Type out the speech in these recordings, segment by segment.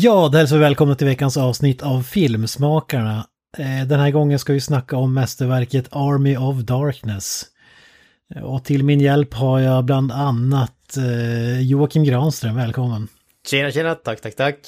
Ja, då hälsar vi välkomna till veckans avsnitt av Filmsmakarna. Eh, den här gången ska vi snacka om mästerverket Army of Darkness. Eh, och till min hjälp har jag bland annat eh, Joakim Granström, välkommen. Tjena, tjena, tack, tack, tack.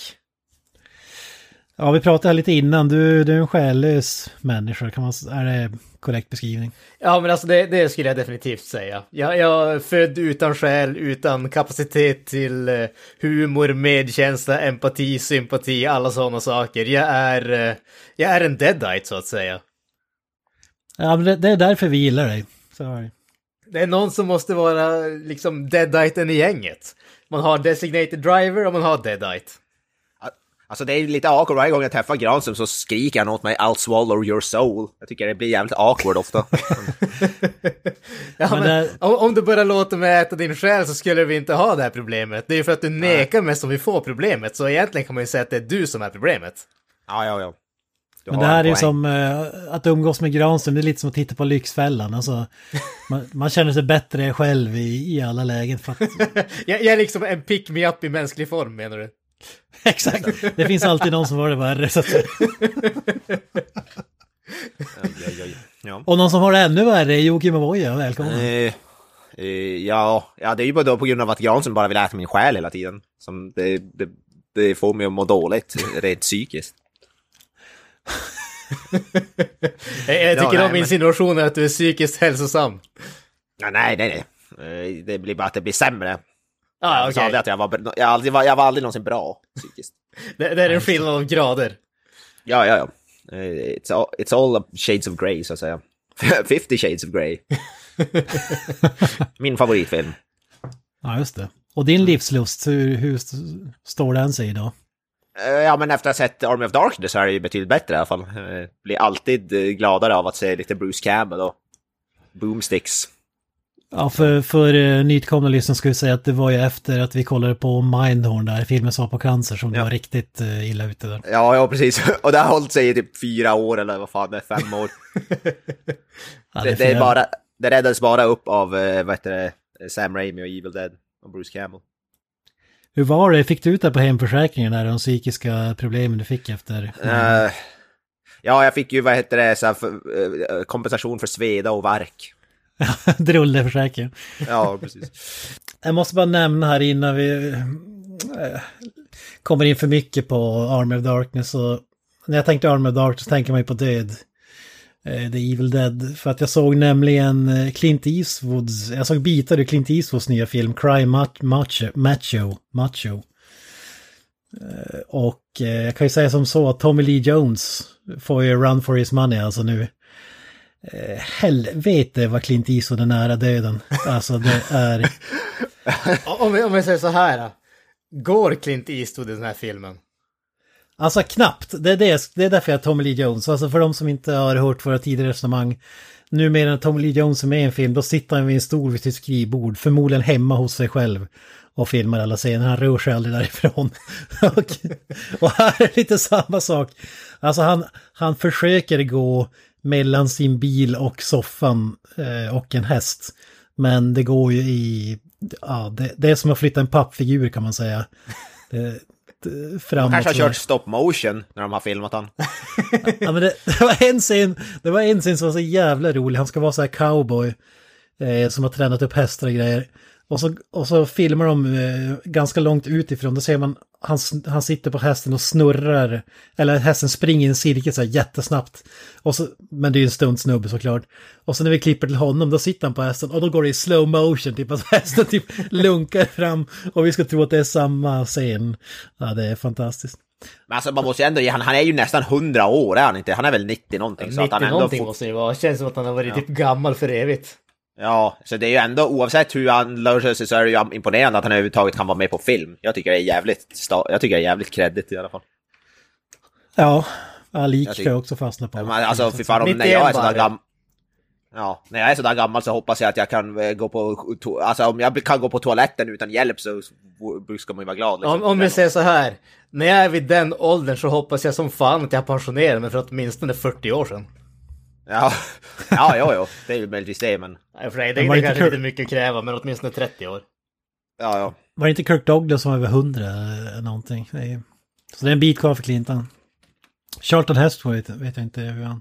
Ja, vi pratade här lite innan, du, du är en själlös människa, kan man, är det korrekt beskrivning? Ja, men alltså det, det skulle jag definitivt säga. Jag, jag är född utan själ, utan kapacitet till eh, humor, medkänsla, empati, sympati, alla sådana saker. Jag är, eh, jag är en deadite så att säga. Ja, men det, det är därför vi gillar dig. Det. Det är någon som måste vara liksom deaditen i gänget. Man har designated driver och man har deadite. Alltså det är lite awkward varje gång jag träffar Granström så skriker han åt mig I'll swallow your soul. Jag tycker det blir jävligt awkward ofta. Ja, men det- om, om du bara låter mig äta din själ så skulle vi inte ha det här problemet. Det är ju för att du nekar mig som vi får problemet, så egentligen kan man ju säga att det är du som är problemet. ja, ja, ja. Du Men det här är ju som eh, att umgås med Granström, det är lite som att titta på Lyxfällan. Alltså, man, man känner sig bättre själv i, i alla lägen. För att, Jag, jag är liksom en pick-me-up i mänsklig form menar du? exakt, det finns alltid någon som har det värre. Så att, säga. Ja. och någon som har det ännu värre är Joakim Avoya, välkommen. Eh, eh, ja, ja, det är ju bara då på grund av att Granström bara vill äta min själ hela tiden. Som det, det, det får mig att må dåligt, rent psykiskt. Jag, tycker nej, om men- insinuationen att du är psykiskt hälsosam. Ja, nej, nej, nej. Eh, Det blir bara att det blir sämre. Ah, Jag sa aldrig att jag var, jag, aldrig var, jag var aldrig någonsin bra psykiskt. Det, det är en skillnad av grader. Ja, ja, ja. Eh, It's all, it's all shades of grey, så att säga. 50 shades of grey. Min favoritfilm. Ja, just det. Och din livslust, hur, hur st- står den sig idag? Eh, Ja, men efter att ha sett Army of Darkness så är det ju betydligt bättre i alla fall. Eh, Blir alltid gladare av att se lite Bruce Campbell och Boomsticks. Ja, för, för uh, nytkomna lyssnare ska vi säga att det var ju efter att vi kollade på Mindhorn där, filmen Svar på cancer, som Ja. var riktigt uh, illa ute där. Ja, ja, precis. Och det har hållit sig i typ fyra år eller vad fan det är, fem år. Ja, det, det, är bara, det räddades bara upp av, eh, vad heter det, Sam Raimi och Evil Dead och Bruce Campbell. Hur var det? Fick du ut det på hemförsäkringen där, de psykiska problemen du fick efter? Eh, ja, jag fick ju, vad heter det, så här, för, eh, kompensation för sveda och värk. Drulleförsäkringen. Ja, precis. Jag måste bara nämna här innan vi eh, kommer in för mycket på Army of Darkness. Och när jag tänkte Army of Darkness tänker man ju på död. Eh, The Evil Dead. För att jag såg nämligen eh, Clint Eastwoods, jag såg bitar ur Clint Eastwoods nya film Cry Ma- Macho. Macho. Macho. Och jag kan ju säga som så att Tommy Lee Jones får ju run for his money alltså nu. Eh, helvete vad Clint Eastwood är nära döden. Alltså det är... Om jag, om jag säger så här. Går Clint Eastwood i den här filmen? Alltså knappt, det är, det, det är därför jag är Tommy Lee Jones. Alltså för de som inte har hört våra tidigare resonemang. Numera när Tommy Lee Jones är med i en film, då sitter han vid en stol vid sitt skrivbord, förmodligen hemma hos sig själv. Och filmar alla scener, han rör sig aldrig därifrån. och, och här är lite samma sak. Alltså han, han försöker gå mellan sin bil och soffan eh, och en häst. Men det går ju i, ja det, det är som att flytta en pappfigur kan man säga. Det, framåt. Kanske har kört stop motion när de har filmat han. Ja, men det, det, var en scen, det var en scen som var så jävla rolig. Han ska vara så här cowboy. Eh, som har tränat upp hästar och grejer. Och så, och så filmar de eh, ganska långt utifrån. Då ser man han, han sitter på hästen och snurrar. Eller hästen springer i en cirkel så här jättesnabbt. Och så, men det är ju en stuntsnubbe såklart. Och så när vi klipper till honom, då sitter han på hästen. Och då går det i slow motion, typ att hästen typ lunkar fram. Och vi ska tro att det är samma scen. Ja, det är fantastiskt. Men alltså man måste ju ändå ge han, han är ju nästan 100 år är han inte? Han är väl 90 någonting. så att 90 han ändå någonting får- måste det vara. Känns som att han har varit typ gammal för evigt. Ja, så det är ju ändå oavsett hur han löser sig så är det ju imponerande att han överhuvudtaget kan vara med på film. Jag tycker det är jävligt, jag tycker det är jävligt kreddigt i alla fall. Ja, ja lik Jag tycker- jag också fastna på. Men, alltså fy fan, om, när jag är sådär gammal... Ja, när jag är sådär gammal så hoppas jag att jag kan eh, gå på... Alltså om jag kan gå på toaletten utan hjälp så ska man ju vara glad. Liksom. Om, om vi säger så här, när jag är vid den åldern så hoppas jag som fan att jag pensionerar mig för åtminstone 40 år sedan. Ja, ja, jo, jo. Det är ju möjligtvis det, men... Nej, för det, inte kanske är kul- lite mycket att kräva, men åtminstone 30 år. Ja, ja. Var det inte Kirk Douglas som var över 100 eller någonting? Det är, så det är en bit kvar för Clinton. Charlton Heston vet, vet jag inte hur han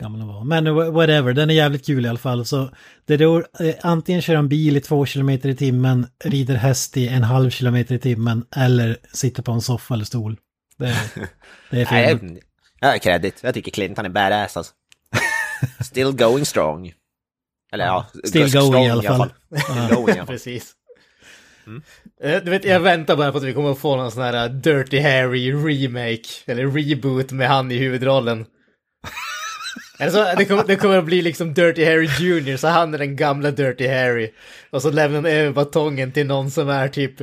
gammal han var. Men wha- whatever, den är jävligt kul i alla fall. Så det är då, eh, antingen kör han bil i två kilometer i timmen, rider häst i en halv kilometer i timmen eller sitter på en soffa eller stol. Det är, det är Nej, filmen. jag, jag är kredit. Jag tycker Clinton är badass alltså. Still going strong. Eller ja, Still strong going i alla fall. Still going i alla fall. Precis. Mm. Eh, Du vet, jag väntar bara på att vi kommer att få någon sån här uh, Dirty Harry remake, eller reboot med han i huvudrollen. Eller så, det, kommer, det kommer att bli liksom Dirty Harry Jr, så han är den gamla Dirty Harry. Och så lämnar han över batongen till någon som är typ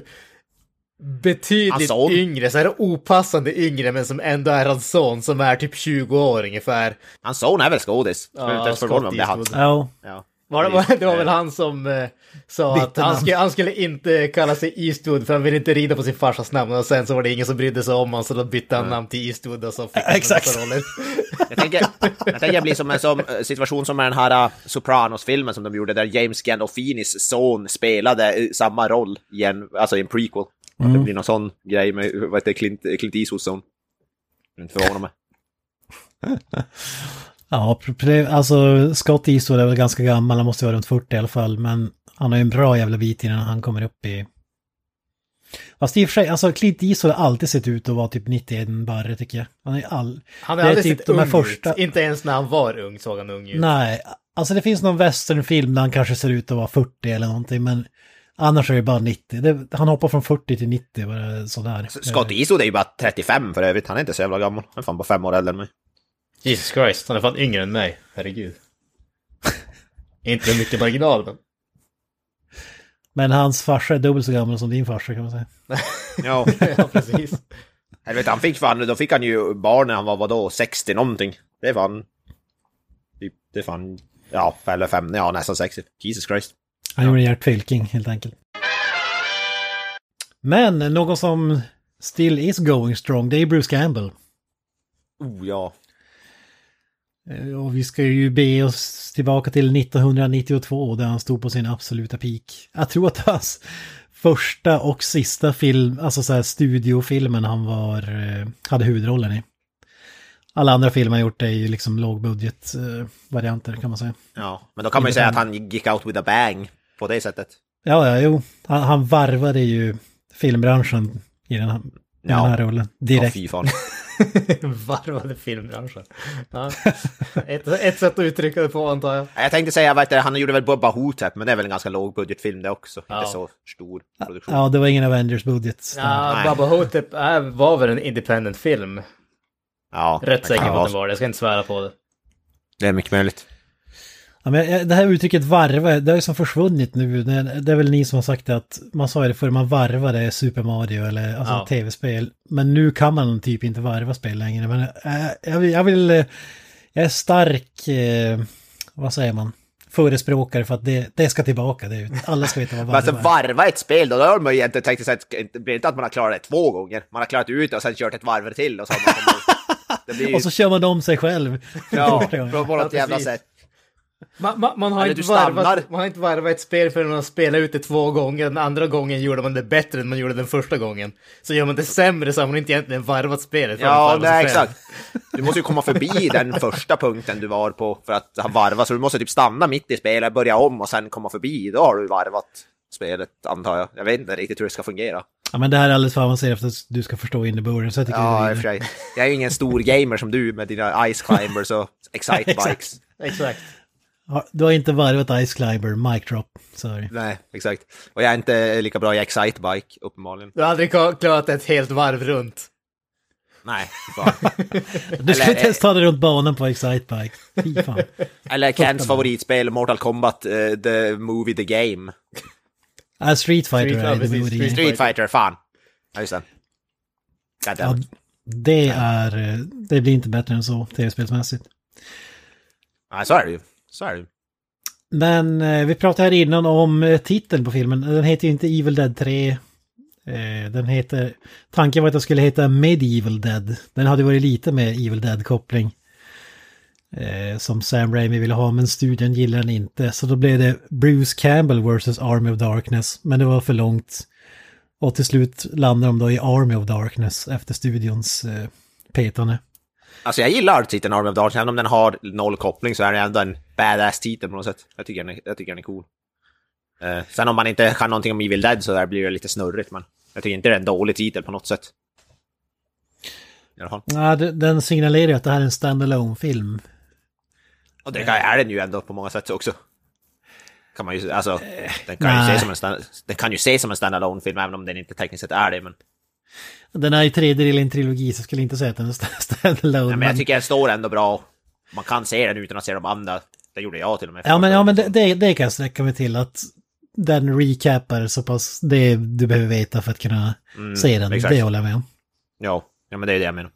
betydligt son. yngre, så här opassande yngre, men som ändå är hans son, som är typ 20 år ungefär. Hans son är väl skådis? Ja, om det är han. Scott Ja, Ja. Var det, var, det var väl han som eh, sa att han skulle, han skulle inte kalla sig Eastwood för han ville inte rida på sin farsas namn och sen så var det ingen som brydde sig om honom så då bytte han namn till Eastwood och så fick han Exakt. Jag tänker, jag tänker det blir som en som, eh, situation som med den här uh, Sopranos-filmen som de gjorde där James Gandolfinis son spelade eh, samma roll i en, alltså i en prequel. Att det blir någon sån grej med, vad heter Clint, Clint Eastwoods son. Inte förvåna mig. ja alltså Scott Eastwood är väl ganska gammal, han måste vara runt 40 i alla fall. Men han har ju en bra jävla bit innan han kommer upp i... Fast i och för sig, alltså Clint Eastwood har alltid sett ut att vara typ 91 barre tycker jag. Han är all... Han har är aldrig typ sett ung första- ut. Inte ens när han var ung såg han ung ut. Nej, alltså det finns någon westernfilm där han kanske ser ut att vara 40 eller någonting, men annars är det bara 90. Det, han hoppar från 40 till 90, bara sådär. Scott Eastwood är ju bara 35 för övrigt, han är inte så jävla gammal. Han är fan bara fem år äldre än mig. Jesus Christ, han är fan yngre än mig. Herregud. inte med mycket marginal men. Men hans farsa är dubbelt så gammal som din farsa kan man säga. Ja, ja, precis. jag vet, han fick fan, då fick han ju barn när han var vadå, 60 någonting. Det är fan... Det är fan, ja, eller fem, ja nästan 60. Jesus Christ. Han gjorde en Gert Fylking helt enkelt. Men någon som still is going strong, det är Bruce Campbell. Oh ja. Eh, Och vi ska ju be oss tillbaka till 1992 där han stod på sin absoluta peak. Jag tror att hans första och sista film, alltså så här studiofilmen han var, eh, hade huvudrollen i. Alla andra filmer han gjort är ju liksom lågbudget-varianter kan man säga. Ja, men då kan man ju säga att han gick out with a bang på det sättet. Ja, ja, jo. Han, han varvade ju filmbranschen i den här, i Ja. den här rollen Ja, direkt. fy fan. Varvade filmbranschen. Ja. Ett, ett sätt att uttrycka det på antar jag. Jag tänkte säga, vet du, han gjorde väl Bubba Hotep, men det är väl en ganska låg budgetfilm det också. Ja. Inte så stor produktion. Ja, det var ingen Avengers-budget. Ja, Nej. Baba Hotep är, var väl en independent film. Ja, Rätt säker på att den var det, jag ska inte svära på det. Det är mycket möjligt. Ja, men det här uttrycket varva, det har ju som försvunnit nu. Det, är väl ni som har sagt det att man sa det förr, man varvade Super Mario eller alltså Ja. tv-spel. Men nu kan man typ inte varva spel längre. Men jag, vill, jag vill, eh, jag är stark, eh, vad säger man, förespråkare för att det, det ska tillbaka. Det, alla ska veta vad Men varva alltså är. varva ett spel, då har man ju egentligen tänkt sig att det blir inte att man har klarat det två gånger. Man har klarat ut det och sen kört ett varv till och så har man kommit... Ju... Och så kör man om sig själv. Ja, på något jävla sätt. Man, man, man, har inte varvat, man har inte varvat ett spel förrän man spelar ut det två gånger. Den andra gången gjorde man det bättre än man gjorde den första gången. Så gör man det sämre så har man inte egentligen varvat spelet. Ja, nej, exakt. Du måste ju komma förbi den första punkten du var på för att varva, så du måste typ stanna mitt i spelet, börja om och sen komma förbi. Då har du varvat spelet, antar jag. Jag vet inte riktigt hur det ska fungera. Ja, men det här är alldeles för avancerat för att du ska förstå innebörden. Så jag tycker Ja, det i och för sig. Jag är ju ingen stor gamer som du med dina Ice Climbers och Excite Exakt. Bikes. Exakt. Ja, Du har inte varvat Ice Climber, mic drop. Sorry. Nej, exakt. Och jag är inte lika bra i Excite Bike, uppenbarligen. Du har aldrig klarat ett helt varv runt. Nej, fan. Du ska Eller, inte ens ta dig runt banan på Excitebike. Fy fan. Eller Kents favoritspel, Mortal Kombat, eh, The Movie, The Game. Ah, Street Fighter Street- är ja, det modet. Street- Street Fighter, fan. Ja, just det. Ja, det är... eh, Det blir inte bättre än så, tv-spelsmässigt. Nej, så är det ju. Så är det. Men eh, vi pratade här innan om eh, titeln på filmen. Den heter ju inte Evil Dead 3. Eh, den heter... Tanken var att den skulle heta Medieval Dead. Den hade varit lite med Evil Dead-koppling. Eh, som Sam Raimi ville ha, men studion gillade den inte. Så då blev det Bruce Campbell vs. Army of Darkness. Men det var för långt. Och till slut landade de då i Army of Darkness efter studions eh, petande. Alltså jag gillar titeln Army of Darkness, även om den har noll koppling så är det ändå en badass titel på något sätt. Jag tycker den är, jag tycker den är cool. Eh, sen om man inte kan någonting om Evil Dead så där blir det lite snurrigt, men jag tycker inte det är en dålig titel på något sätt. Ja, den signalerar ju att det här är en standalone film Och det är den ju ändå på många sätt också. Kan man ju, alltså, den kan ju, nej. se som en stand, den kan ju ses som en standalone film även om den inte tekniskt sett är det. Men, Den är ju tredjedel i en trilogi så jag skulle inte säga att den är sta- standalone. nej, men jag tycker den står ändå bra. Man kan se den utan att se de andra. Det gjorde jag till och med. Ja men, ja, men det, det, det kan jag sträcka mig till att den recapar så pass det du behöver veta för att kunna se den. exakt. Det håller jag med om. Ja, ja, men det är det jag menar.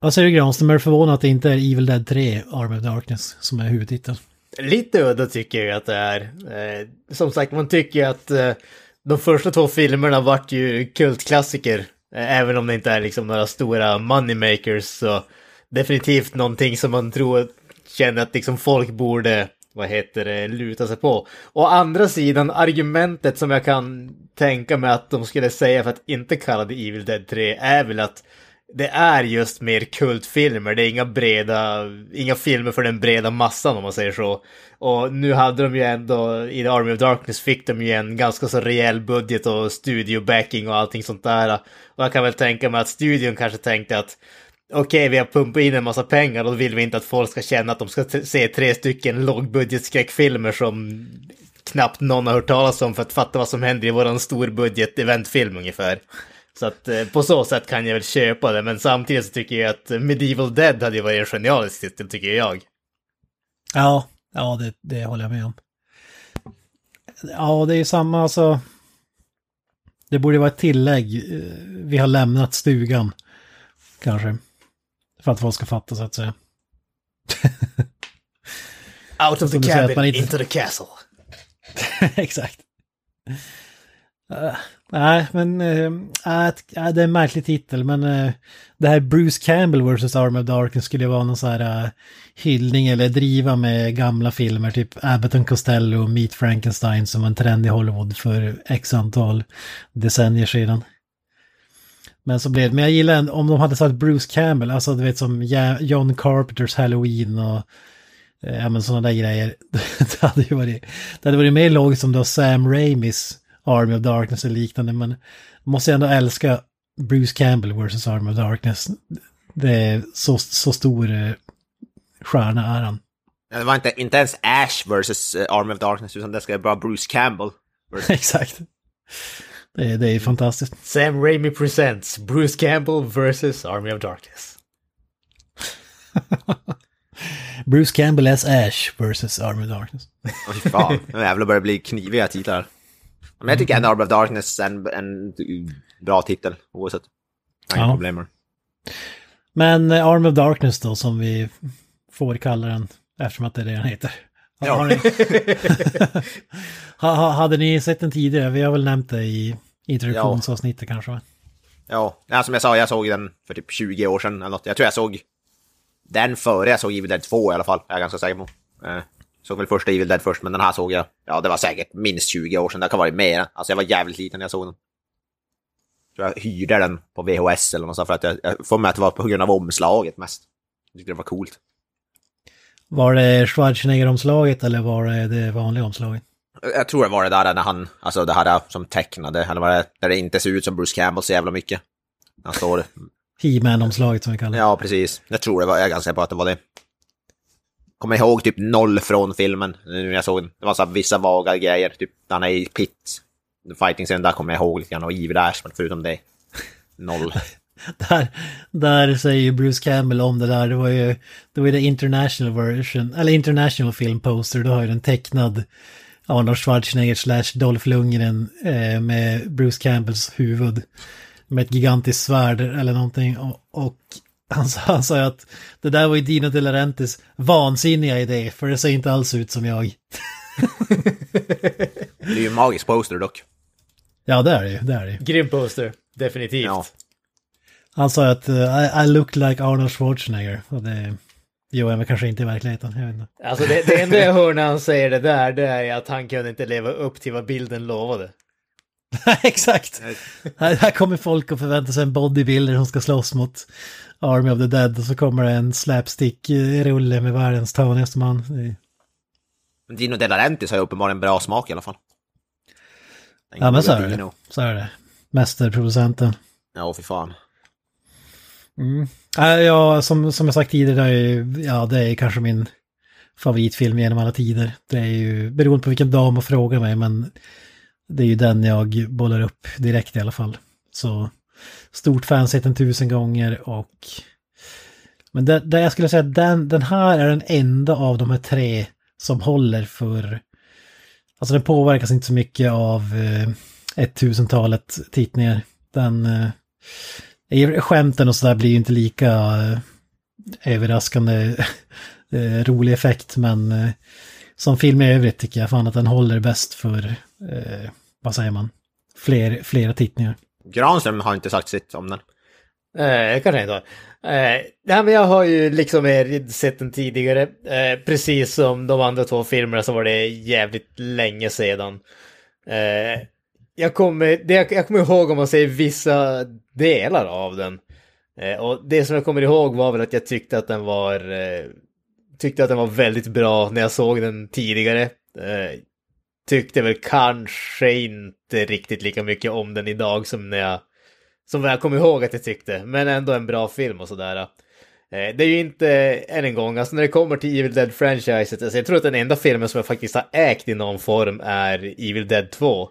Vad säger du Granström, är du förvånad att det inte är Evil Dead 3, Arm of Darkness, som är huvudtiteln? Lite udda tycker jag att det är. Eh, som sagt, man tycker att eh, de första två filmerna vart ju kultklassiker. Eh, även om det inte är liksom några stora moneymakers så definitivt någonting som man tror känner att liksom folk borde, vad heter det, luta sig på. Å andra sidan, argumentet som jag kan tänka mig att de skulle säga för att inte kalla det Evil Dead 3 är väl att det är just mer kultfilmer, det är inga breda, inga filmer för den breda massan om man säger så. Och nu hade de ju ändå, i The Army of Darkness fick de ju en ganska så rejäl budget och studiobacking och allting sånt där. Och jag kan väl tänka mig att studion kanske tänkte att okej, vi har pumpat in en massa pengar och då vill vi inte att folk ska känna att de ska se tre stycken lågbudgetskräckfilmer som knappt någon har hört talas om för att fatta vad som händer i våran storbudget eventfilm ungefär. Så att eh, på så sätt kan jag väl köpa det, men samtidigt så tycker jag att Medieval Dead hade ju varit en genialisk titel, tycker jag. Ja, ja det, det håller jag med om. Ja, det är ju samma alltså. Det borde vara ett tillägg. eh, Vi har lämnat stugan. Kanske. För att folk ska fatta så att säga. Out of the cabin, inte- into the castle. Exakt. Eh, nej, men uh, det är en märklig titel, men äh, det här Bruce Campbell vs. Arm of Darkness skulle vara någon så här äh, hyllning eller driva med gamla filmer, typ Abbott and Costello och Meet Frankenstein som var en trend i Hollywood för x antal decennier sedan. Men så blev det, men jag gillar ändå, om de hade sagt Bruce Campbell, alltså du vet som John Carpenters Halloween och Ja men sådana där grejer. det hade ju varit, det hade varit mer logiskt om det var Sam Raimis Army of Darkness eller liknande. Men måste jag ändå älska Bruce Campbell vs. Army of Darkness. Det är så, så stor eh, stjärna är han. Det var inte, inte ens Ash versus eh, Army of Darkness, utan det ska vara Bruce Campbell. versus- Exakt. Det, är- det är fantastiskt. Sam Raimi presents Bruce Campbell vs. Army of Darkness. Bruce Campbell as Ash vs. Army of Darkness. Åh fan, nu jävlar börjar bli kniviga titlar. Men jag tycker ändå Army of Darkness är en, en bra titel, oavsett. Jag inga Ja. problem. Men eh, Army of Darkness då som vi får kalla den eftersom att det är det den heter. Ja. Har ni, ha, ha, hade ni sett den tidigare? Vi har väl nämnt det i introduktionsavsnittet kanske? va? Ja, ja, som jag sa, jag såg den för typ 20 år sedan eller något. Jag tror jag såg den före jag såg Evil Dead 2 i alla fall, jag är ganska säker på. Såg väl första Evil Dead först, men den här såg jag, ja det var säkert minst 20 år sedan, det kan vara mer. Alltså jag var jävligt liten när jag såg den. Så jag hyrde den på VHS eller något sånt för att jag, jag får med att det var på grund av omslaget mest. Jag tyckte det var coolt. Var det Schwarzenegger-omslaget eller var det det vanliga omslaget? Jag tror det var det där när han, alltså det här som tecknade, eller var det, där det inte ser ut som Bruce Campbell så jävla mycket. Han står He-Man-omslaget som vi kallar det. Ja, precis. Jag tror det var, jag är ganska säker på att det var det. Kommer ihåg typ noll från filmen, nu när jag såg den. Det var så här vissa vaga grejer, typ när han är i pit. Fighting scenen där kommer jag ihåg lite grann, och Evil Ash, men förutom det, noll. Där, där säger ju Bruce Campbell om det där, det var ju, det var ju the international version, eller international film poster, då har ju den tecknad Arnold Schwarzenegger slash Dolph Lundgren eh, med Bruce Campbells huvud. Med ett gigantiskt svärd eller någonting. Och, och han, sa, han sa ju att det där var ju Dino De Laurentiis vansinniga idé, för det ser inte alls ut som jag. Det är ju en magisk poster dock. Ja, det är det ju, det är det ju. Grym poster, definitivt. Ja. Han sa att uh, I, I look like Arnold Schwarzenegger. Och det gör jag väl kanske inte i verkligheten, jag vet inte. Alltså det, det enda jag hör när han säger det där, det är att han kunde inte leva upp till vad bilden lovade. Exakt! Här, här kommer folk att förvänta sig en bodybuilder som ska slåss mot Army of the Dead och så kommer det en slapstick-rulle med världens tanigaste man. Men Dino De Laurentiis har ju uppenbarligen bra smak i alla fall. Den Ja men så är det. Dino. Så är det. Mästerproducenten. Ja, fy fan. Äh, ja, som, som jag sagt tidigare, det är, ja, det är kanske min favoritfilm genom alla tider. Det är ju beroende på vilken dag man frågar mig, men det är ju den jag bollar upp direkt i alla fall. Så stort fan, sett den tusen gånger och... Men det, det jag skulle säga att den, den här är den enda av de här tre som håller för... Alltså den påverkas inte så mycket av eh, ett tusentalet tittningar. Den... Eh, Skämten och sådär blir ju inte lika eh, överraskande eh, rolig effekt men eh, som film i övrigt tycker jag fan att den håller bäst för, eh, vad säger man, Fler, flera tittningar. Granström har inte sagt sitt om den. Eh, kanske inte har. Eh, nej, men jag har ju liksom sett den tidigare. Eh, precis som de andra två filmerna så var det jävligt länge sedan. Eh, jag, kommer, det jag, jag kommer ihåg om man säger vissa delar av den. Eh, och det som jag kommer ihåg var väl att jag tyckte att den var eh, tyckte att den var väldigt bra när jag såg den tidigare. Eh, Tyckte väl kanske inte riktigt lika mycket om den idag som när jag som jag kommer ihåg att jag tyckte, men ändå en bra film och sådär. Eh, det är ju inte, än en gång, alltså när det kommer till Evil Dead-franchiset, alltså jag tror att den enda filmen som jag faktiskt har ägt i någon form är Evil Dead 2.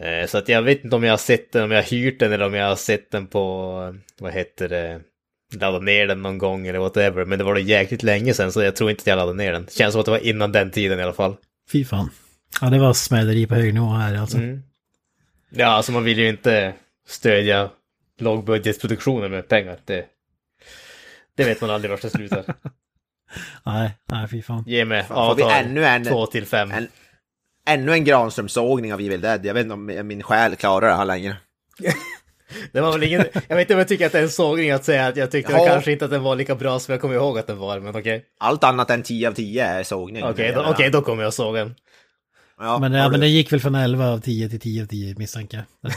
Eh, så att jag vet inte om jag har sett den, om jag har hyrt den eller om jag har sett den på, vad heter det, laddat ner den någon gång eller whatever. Men det var då jäkligt länge sedan så jag tror inte att jag laddade ner den. Känns som att det var innan den tiden i alla fall. Fy fan. Ja, det var smäderi på hög nivå här alltså. Mm. Ja, alltså man vill ju inte stödja lågbudgetproduktioner med pengar. Det, det vet man aldrig vart det slutar. Nej, nej fy fan. Ge mig avtal ännu en- 2 till 5. En, ännu en Granström-sågning av Evil Dead. Jag vet inte om min själ klarar det här längre. Det var väl ingen, jag vet inte om jag tycker att det är en sågning att säga att jag tyckte Ja. kanske inte att den var lika bra som jag kommer ihåg att den var, men okej. Allt annat än 10 av 10 är sågning. Okej, då, okej, då kommer jag såg den. Ja, Men, ja, men det gick väl från 11 av 10 till 10 av 10 misstänker jag.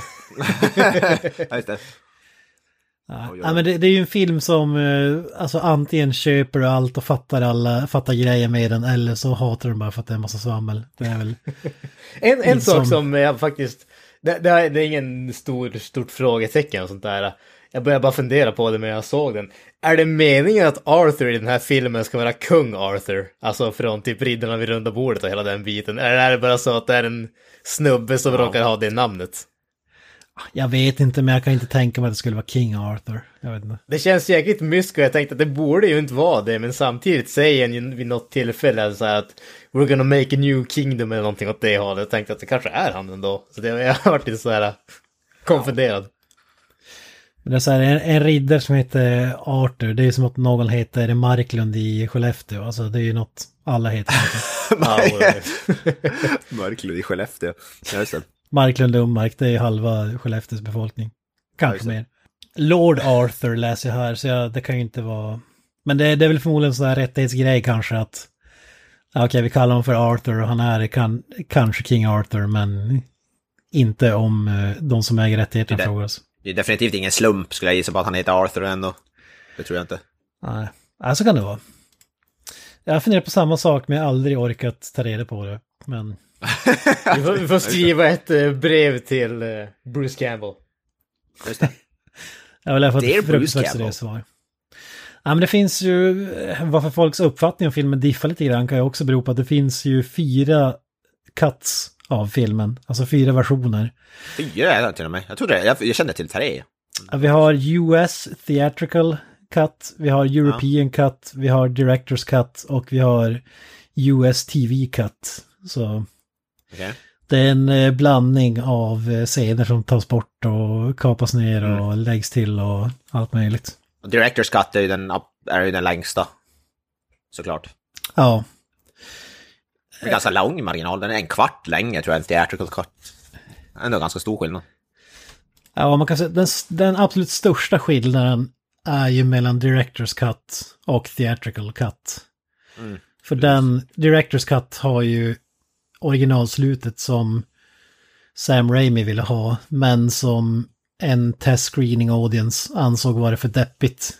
ja, just det. Ja. Ja, men det, det är ju en film som eh, alltså antingen köper du allt och fattar alla, fattar grejer med den eller så hatar du den bara för att det är en massa svammel. Det är väl... En, en Lite sak som- som jag faktiskt, det, det, är, det är ingen stor, stort frågetecken och sånt där. Jag började bara fundera på det när jag såg den. Är det meningen att Arthur i den här filmen ska vara kung Arthur? Alltså från typ Riddarna vid runda bordet och hela den biten. Eller är det bara så att det är en snubbe som råkar ha det namnet? Jag vet inte men jag kan inte tänka mig att det skulle vara King Arthur. Jag vet inte. Det känns jäkligt mysko, jag tänkte att det borde ju inte vara det, men samtidigt säger han ju vid något tillfälle så här att We're gonna make a new kingdom eller någonting åt det hållet. Jag tänkte att det kanske är han ändå. Så det, jag har varit lite så här konfunderad. Men det är så här, en, en riddare som heter Arthur, det är som att någon heter Marklund i Skellefteå. Alltså det är ju något alla heter. Mörklund i Skellefteå. Ja, just det. Marklund Lundmark, det är halva Skellefteås befolkning. Kanske mer. Lord Arthur läser jag här, så jag, det kan ju inte vara... Men det, det är väl förmodligen en sån här rättighetsgrej kanske att... Okej, vi kallar honom för Arthur och han är kan, kanske King Arthur, men inte om eh, de som äger rättigheterna frågar oss. Det är definitivt ingen slump skulle jag gissa på att han heter Arthur ändå. Det tror jag inte. Nej, ja, så kan det vara. Jag funderar på samma sak, men jag har aldrig orkat ta reda på det. Men Vi får, vi får skriva ett eh, brev till eh, Bruce Campbell. Just det. Jag vill är ett Bruce fruktansvärt svar. Ja, men det finns ju, eh, varför folks uppfattning om filmen diffar lite grann kan ju också bero på att det finns ju fyra cuts av filmen, alltså fyra versioner. Fyra är det till och med. Jag trodde jag, jag kände till tre. Vi har US Theatrical Cut, vi har European Cut, vi har Directors Cut och vi har US TV Cut. Så Okej. det är en eh, blandning av eh, scener som tas bort och kapas ner och läggs till och allt möjligt. Directors Cut är ju den, är ju den längsta. Såklart. Ja, Det är ganska lång marginal, den är en kvart längre tror jag, en theatrical cut. Ändå ganska stor skillnad. ja man kan säga den, den absolut största skillnaden är ju mellan Directors Cut och Theatrical Cut. Mm, För den, Directors Cut har ju originalslutet som Sam Raimi ville ha, men som en test screening audience ansåg vara för deppigt.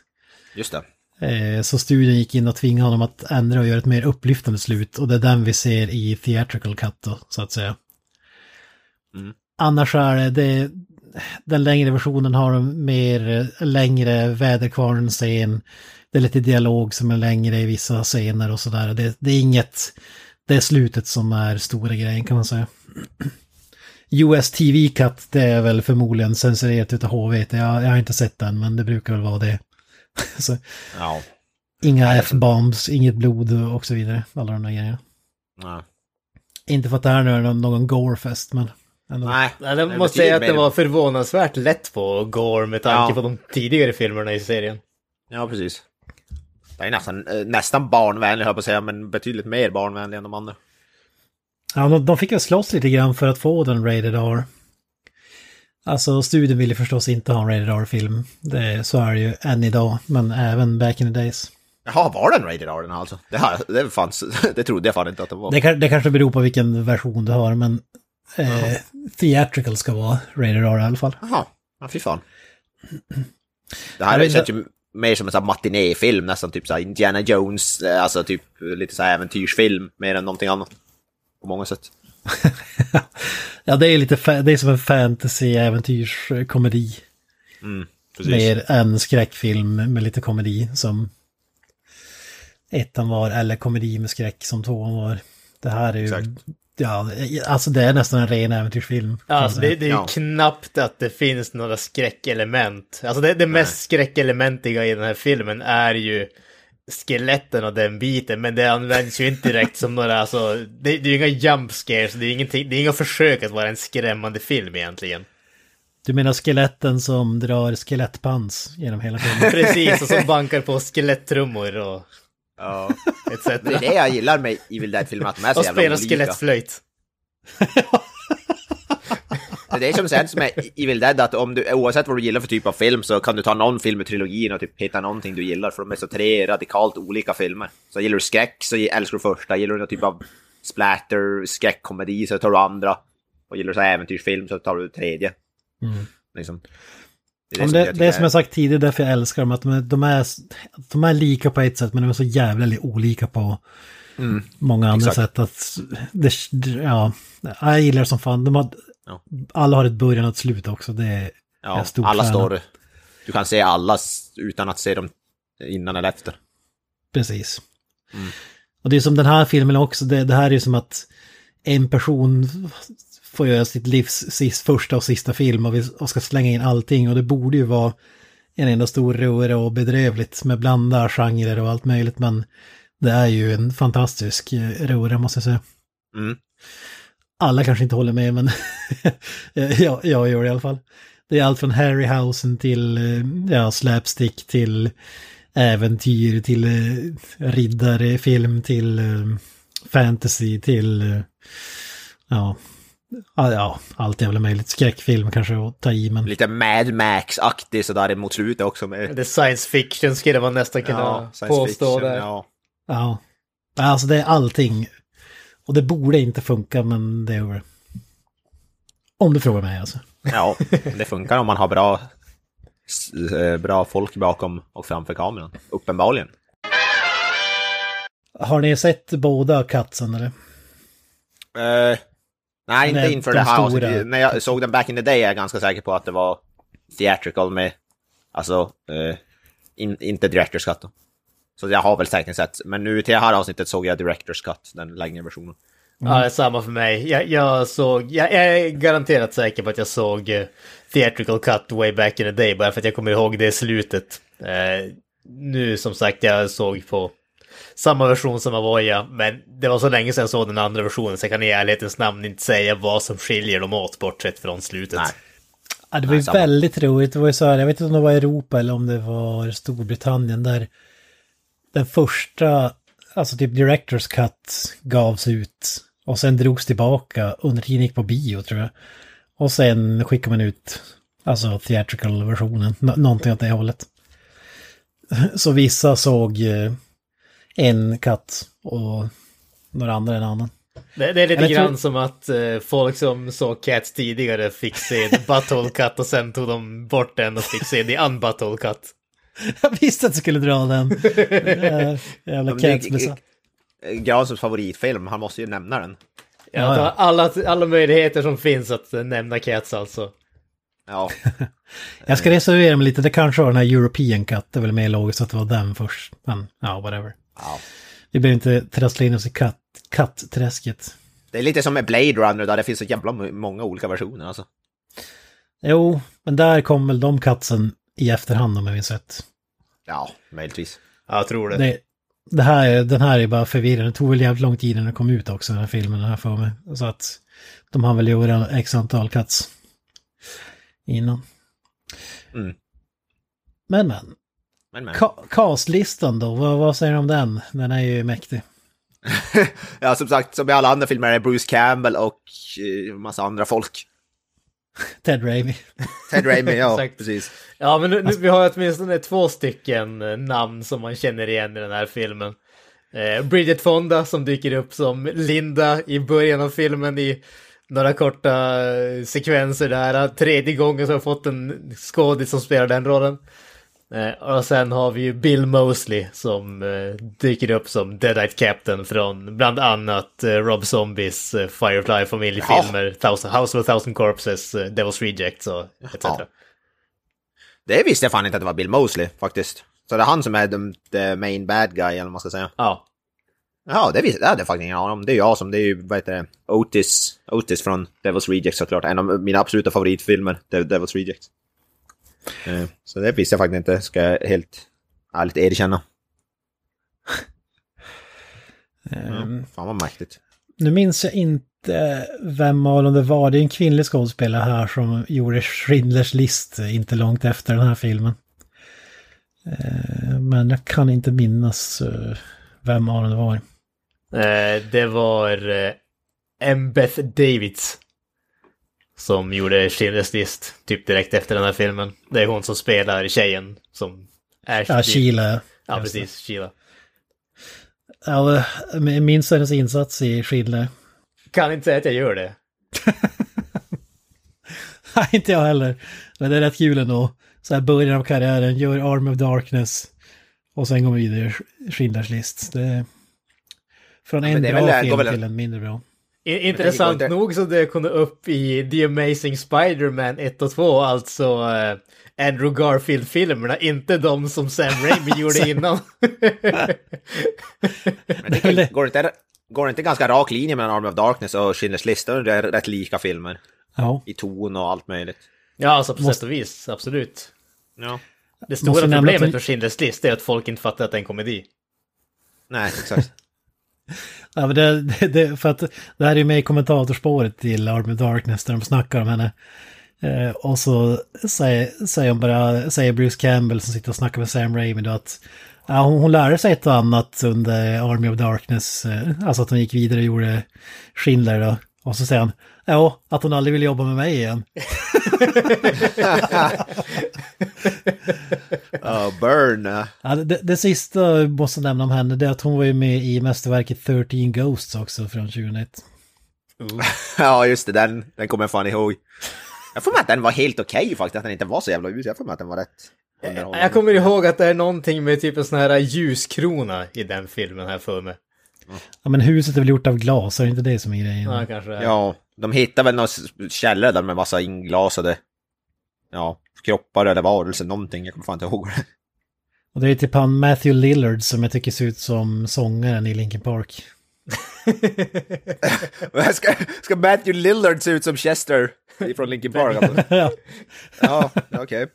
Just det. Eh, Så studion gick in och tvingade honom att ändra och göra ett mer upplyftande slut. Och det är den vi ser i Theatrical Cut då, så att säga. Mm. Annars är det, det, den längre versionen har en mer eh, längre väderkvarn-scen. Det är lite dialog som är längre i vissa scener och sådär. Det, det är inget, det är slutet som är stora grejen kan man säga. US TV Cut, det är väl förmodligen censurerat utav HVT. Jag, jag har inte sett den, men det brukar väl vara det. så, Ja. Inga F-bombs, inget blod och så vidare. Alla de där grejerna. ja. Inte för att det här nu är någon, gorefest, men ändå. Nej. Ja, jag det måste säga att det var förvånansvärt lätt på Gore med tanke Ja. på de tidigare filmerna i serien. Ja, precis. Det är nästan, eh, nästan barnvänlig, höll jag på att säga, men betydligt mer barnvänlig än de andra. Ja, de, de fick väl slåss lite grann för att få den Rated R. Alltså, studion ville förstås inte ha en Rated R-film. Det, så är det ju än idag, men även back in the days. Jaha, var den Rated R den alltså? Det, här, det, fanns, det trodde jag fan inte att det var. Det, kan- det kanske beror på vilken version du har, men eh, Theatrical ska vara Rated R i alla fall. Jaha, ja, fy fan. Det här känns ju mer som en matinéfilm, nästan typ så här Indiana Jones, eh, alltså typ lite så här äventyrsfilm, mer än någonting annat. På många sätt. Ja, det är lite, det är som en fantasy-äventyrskomedi. Mm, precis. Mer en skräckfilm med lite komedi som ettan var, eller komedi med skräck som tvåan var. Det här är ju, Exakt. ja, alltså det är nästan en ren äventyrsfilm. Alltså, det, det är ju Ja. knappt att det finns några skräckelement. Alltså det, det mest skräckelementiga i den här filmen är ju skeletten och den biten, men det används ju inte direkt som några, alltså, det, det är ju inga jump scares, det är ingenting, det är inga försök att vara en skrämmande film egentligen. Du menar skeletten som drar skelettpans genom hela filmen? Precis, och som bankar på skeletttrummor och Ja. etc. Det är det jag gillar med Evil Dead-filmer, att de är så Och jävla spelar olika. skelettflöjt. Det är det som känns med Evil Dead, att om du, oavsett vad du gillar för typ av film så kan du ta någon film i trilogin och typ hitta någonting du gillar, för de är så tre radikalt olika filmer. Så gillar du skräck så älskar du första, gillar du någon typ av splatter, skräckkomedi så tar du andra. Och gillar du så äventyrsfilm så tar du tredje. Mm. Liksom. Ja, men det, det är som jag sagt tidigare, därför jag älskar dem, att de är, de är, de är lika på ett sätt, men de är så jävla li- olika på Mm. många andra Exakt. sätt. Att det, ja, jag gillar det som fan. De har, Ja. Alla har ett början och ett slut också. Det är Ja, stort alla fan av. står... Du kan se alla utan att se dem innan eller efter. Precis. Mm. Och det är som den här filmen också, det, det här är ju som att en person får göra sitt livs sist, första och sista film och, vi, och ska slänga in allting och det borde ju vara en enda stor röra och bedrövligt med blanda genrer och allt möjligt men det är ju en fantastisk eh, röra måste jag säga. Mm. Alla kanske inte håller med men jag, jag gör det i alla fall. Det är allt från Harryhausen till eh, ja, slapstick till äventyr till eh, riddarfilm till eh, fantasy till ja, ja, ja, allt jävla möjligt. Skräckfilm kanske att ta i men Lite Mad Max-aktig sådär mot slutet också med... Det science fiction skulle man nästan kunna påstå där. ja. ja. Alltså det är allting. Och det borde inte funka men det gör det. Om du frågar mig alltså. Ja, det funkar om man har bra, eh, bra folk bakom och framför kameran. Uppenbarligen. Har ni sett båda Katsen eller? Eh, nej, inte inför de det här avsnittet. När jag såg den back in the day är jag ganska säker på att det var theatrical med, alltså, eh, in, inte director's cut då. Så jag har väl säkert sett, men nu till det här avsnittet såg jag director's cut, den längre versionen. Ja, det är samma för mig. Jag, jag såg, jag, jag är garanterat säker på att jag såg eh, Theatrical Cut way back in the day, bara för att jag kommer ihåg det slutet. Eh, nu som sagt, jag såg på samma version som Avoya, men det var så länge sedan jag såg den andra versionen så jag kan i ärlighetens namn inte säga vad som skiljer dem åt bortsett från slutet. Nej. Ja, det var ju Nej, väldigt roligt. Det var ju så här, jag vet inte om det var Europa eller om det var Storbritannien där den första, alltså typ Directors Cut gavs ut och sen drogs tillbaka under tiden gick på bio tror jag. Och sen skickade man ut, alltså theatrical-versionen, Nå- någonting åt det hållet. Så vissa såg eh, en katt och några andra en annan. Det, det är lite Eller tror- grann som att eh, folk som såg Cats tidigare fick se The Butthole Cut och sen tog de bort den och fick se The Unbutthole Cut. Jag visste att du skulle dra den. Eh, Jävla Men det- cats besatt. Granströms favoritfilm, han måste ju nämna den. Ja, Ja. Alla, alla möjligheter som finns att nämna Cats alltså. Ja, Jag ska reservera mig lite, det kanske var den här European Cut, det är väl mer logiskt att det var den först. Men ja, whatever. ja. Vi behöver inte trassla in oss i katt, kattträsket. Det är lite som med Blade Runner där det finns så jävla många olika versioner alltså. Jo, men där kom väl de katsen i efterhand om jag minns rätt. Ja, möjligtvis. Ja, jag tror det. Det, det här, är- den här är bara förvirrande. Det tog väl jävligt lång tid innan den kom ut också, den här filmen, den här för mig. Så att de har väl gjort x antal cuts innan. Mm. Men men, Men, men. Ka- castlistan då, vad, vad säger du om den? Den är ju mäktig. ja, som sagt, som i alla andra filmer är det Bruce Campbell och eh, massa andra folk. Ted Raimi. Ted Raimi, ja, precis. Ja, men nu, nu, vi har åtminstone två stycken eh, namn som man känner igen i den här filmen. Eh, Bridget Fonda som dyker upp som Linda i början av filmen i några korta eh, sekvenser där. Tredje gången har jag fått en skådis som spelar den rollen. Eh, och sen har vi ju Bill Mosley som eh, dyker upp som Deadite Captain från bland annat eh, Rob Zombies Firefly familjefilmer, Thousand, House of a Thousand Corpses, Devil's Rejects och etc. Ja. Det visste jag fan inte att det var Bill Mosley faktiskt. Så det är han som är the, the main bad guy eller vad man ska säga. Ja, Ja, det visste det hade jag faktiskt ingen aning om. Det är jag som, det är ju, vad heter det, Otis, Otis från Devil's Rejects såklart. En av mina absoluta favoritfilmer, Devil's Rejects. Eh, Så det visste jag faktiskt inte, ska jag helt ärligt erkänna. Ehm, Fan vad mäktigt. Nu minns jag inte vem av dem det var. Det är en kvinnlig skådespelare här som gjorde Schindlers list inte långt efter den här filmen. Eh, Men jag kan inte minnas vem av dem det var. Det var M. Beth Davids som gjorde Schindler's list typ direkt efter den här filmen. Det är hon som spelar tjejen som är... Ja, Sheila. Ja, precis. Sheila. Ja, jag minns hennes insats i Schindler. Kan inte säga att jag gör det. Nej, inte jag heller. Men det är rätt kul ändå. Så här början av karriären, gör Arm of Darkness. Och sen går vi vidare i Schindlers list. Det är från en är bra väl- film väl- till en mindre bra. Intressant inte- nog så det kunde upp i The Amazing Spider-Man 1 och 2, alltså eh, Andrew Garfield-filmerna, inte de som Sam Raimi gjorde innan. Men det går, det inte, går det inte ganska rak linje mellan Army of Darkness och Schindler's List? Det är rätt lika filmer. Ja. I ton och allt möjligt. ja, alltså på Måste- sätt och vis, absolut. Ja. Det stora Måste problemet med Schindler's list är att folk inte fattar att det är en komedi. Nej, exakt. Ja, men det, det, det, för att det här är ju med i kommentatorspåret till Army of Darkness där de snackar om henne. Eh, och så säger, säger, hon bara, säger Bruce Campbell som sitter och snackar med Sam Raimi då att ja, hon, hon lärde sig ett och annat under Army of Darkness. Eh, alltså att hon gick vidare och gjorde Schindler då. Och så säger han, ja, att hon aldrig vill jobba med mig igen. Ja, burn. eh. Ja, det, det sista jag måste nämna om henne det är att hon var ju med i mästerverket 13 Ghosts också från 2001. Ja, just det, den, den kommer jag fan ihåg. Jag får med att den var helt okej faktiskt, att den inte var så jävla usel. Jag får med att den var rätt underhållande. Jag kommer ihåg att det är någonting med typ en sån här ljuskrona i den filmen här för mig. Ja men huset är väl gjort av glas, är det inte det som är grejen? Ja, kanske det är. Ja, de hittar väl någon källare där med massa inglasade ja, kroppar eller varelser, någonting. Jag kommer fan inte ihåg det. Och det är typ han Matthew Lillard som jag tycker ser ut som sångaren i Linkin Park. ska, ska Matthew Lillard se ut som Chester från Linkin Park? Alltså? ja. Ja, okej.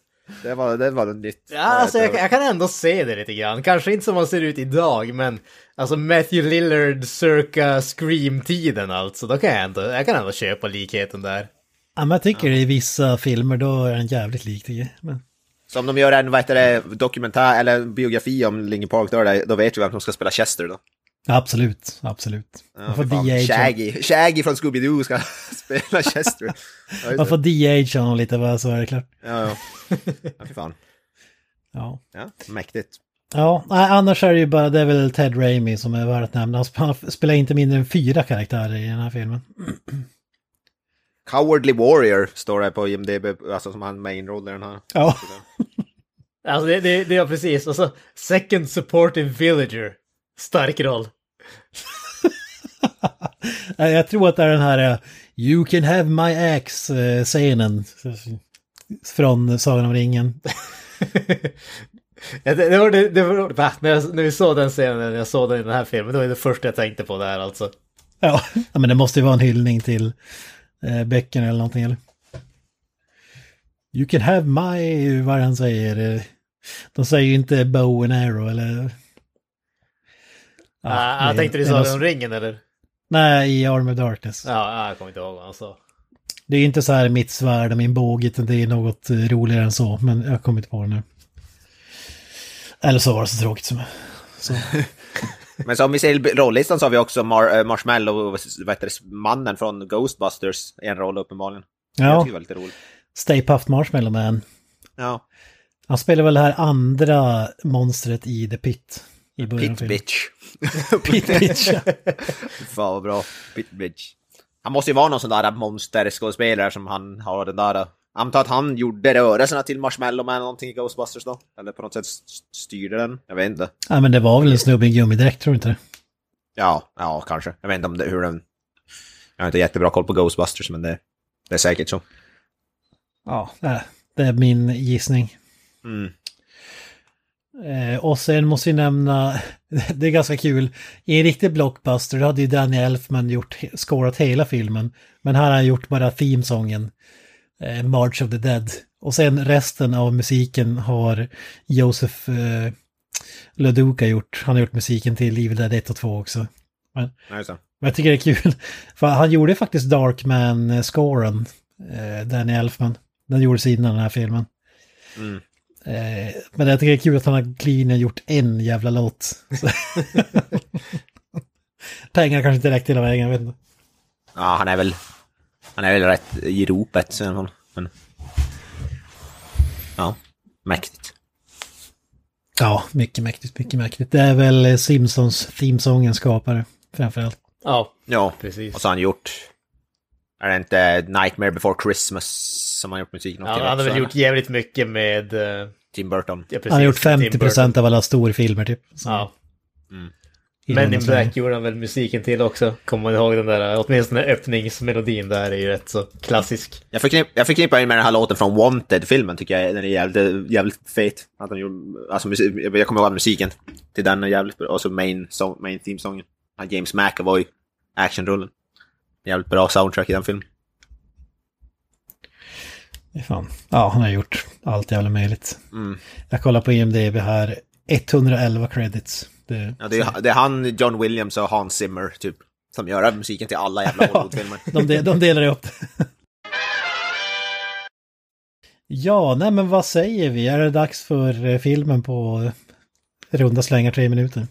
Det var, det var något nytt. Ja, alltså jag, jag kan ändå se det lite grann. Kanske inte som han ser ut idag, men alltså Matthew Lillard cirka Scream-tiden alltså. Då kan jag ändå, jag kan ändå köpa likheten där. ja, men jag tycker i vissa filmer då är den jävligt lik tycker jag. Men, Så om de gör en vad heter det, dokumentär eller biografi om Linkin Park, då, det, då vet vi vem som ska spela Chester då. Ja, absolut, absolut. Man får Shaggy, Shaggy från Scooby-Doo ska spela Chester. Ja, Man får de-age honom lite bara så är det klart. ja, ja. ja fy fan. Ja. Ja, mäktigt. Ja, annars är det ju bara, det är väl Ted Raimi som är värd att nämna. Han spelar inte mindre än fyra karaktärer i den här filmen. Cowardly Warrior står det på IMDB, alltså som han main-roll i den här. Ja, Alltså det, det, det är precis. Och så second supporting villager. Stark roll. jag tror att det är den här eh, You can have my axe-scenen från Sagan om ringen. Ja, det, det var det, det var, va? När, jag, när vi såg den scenen, när jag såg den i den här filmen, det var det första jag tänkte på där alltså. Ja, ja, men det måste ju vara en hyllning till eh, böckerna eller någonting eller? You can have my, vad han säger. eh, De säger ju inte bow and arrow eller... Ja, ah, jag tänkte du sa det om ringen eller? Nej, i Arm of Darkness. Ja, ja, jag kommer inte ihåg vad han sa. Det är ju inte så här mitt svärd och min båge, utan det är något eh, roligare än så. Men jag kommer inte på det nu. Eller så var det så tråkigt som så. Men så om vi ser rollistan så har vi också Mar äh, Marshmallow, vad heter det, mannen från Ghostbusters i en roll uppenbarligen. Ja, det var lite roligt. Stay Puft Marshmallow Man. Ja, Han spelar väl det här andra monstret i The Pit. I början Pit. Bitch. Pit Bitch, ja. Fan vad bra. Pit Bitch. Han måste ju vara någon sån där monsterskådespelare som han har den där... Antar att han gjorde rörelserna till Marshmallow Man eller någonting i Ghostbusters då? Eller på något sätt st- styrde den? Jag vet inte. ja, men det var väl en snubbe i gummidräkt, tror du inte det? Ja, ja kanske. Jag vet inte om det, hur den... Jag har inte jättebra koll på Ghostbusters men det, det är säkert så. Ja, det- det är min gissning. Mm. Eh, och sen måste vi nämna, det är ganska kul, i en riktig blockbuster då hade ju Danny Elfman gjort, scorat hela filmen. Men här har han gjort bara themesången, eh, March of the Dead. Och sen resten av musiken har Josef eh, Leduca gjort. Han har gjort musiken till Evil Dead 1 och 2 också. Nej, så. Men jag tycker det är kul, för han gjorde faktiskt Darkman-scoren, eh, Danny Elfman. Den gjordes innan den här filmen. Mm. Eh, men jag tycker det är kul att han har clean gjort en jävla låt. Pengar kanske inte räckte hela vägen, jag vet inte. Ja, han är väl... Han är väl rätt i ropet i alla fall. Men... Ja, mäktigt. Ja, mycket mäktigt, mycket mäktigt. Det är väl Simpsons themesången skapare, framförallt. Ja, Ja, precis. och så har han gjort... Är det inte Nightmare before Christmas som han gjort musiken Ja, till han har väl gjort jävligt mycket med... eh, Tim Burton. Ja, precis, Han har gjort Tim 50 Burton. av alla storfilmer typ. Ja. i Men in serien. Black gjorde han väl musiken till också. Kommer man ihåg den där, åtminstone öppningsmelodin där är ju rätt så klassisk. Jag förknipp, jag förknippar in med den här låten från Wanted-filmen, tycker jag. Den är jävligt, jävligt fet. Att de gjorde, alltså, musik, jag kommer ihåg musiken till den är jävligt bra. Och så main, song, main theme-sången. James McAvoy, actionrullen. Jävligt bra soundtrack i den filmen. Fan. Ja, han har gjort allt jävla möjligt. Mm. Jag kollar på IMDB här, 111 credits. Det, Ja, det, är, det är han, John Williams och Hans Zimmer, typ. Som gör musiken till alla jävla Hollywoodfilmer. de, de, de delar upp det. Ja, nej men vad säger vi? Är det dags för eh, filmen på eh, runda slängar tre minuter?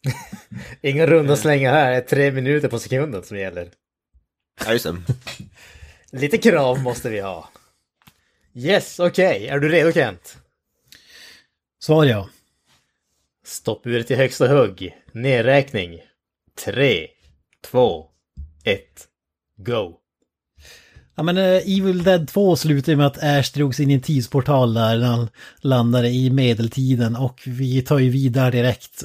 Inga runda slängar här, det är tre minuter på sekunden som gäller. Ja, just det. Lite krav måste vi ha. Yes, okej. Är du redo Kent? Svar ja. Stoppuret i högsta hugg. Nedräkning. Tre, två, ett, go. Ja men eh, Evil Dead 2 slutar ju med att Ash drogs in i en tidsportal där när han landade i medeltiden och vi tar ju vidare direkt.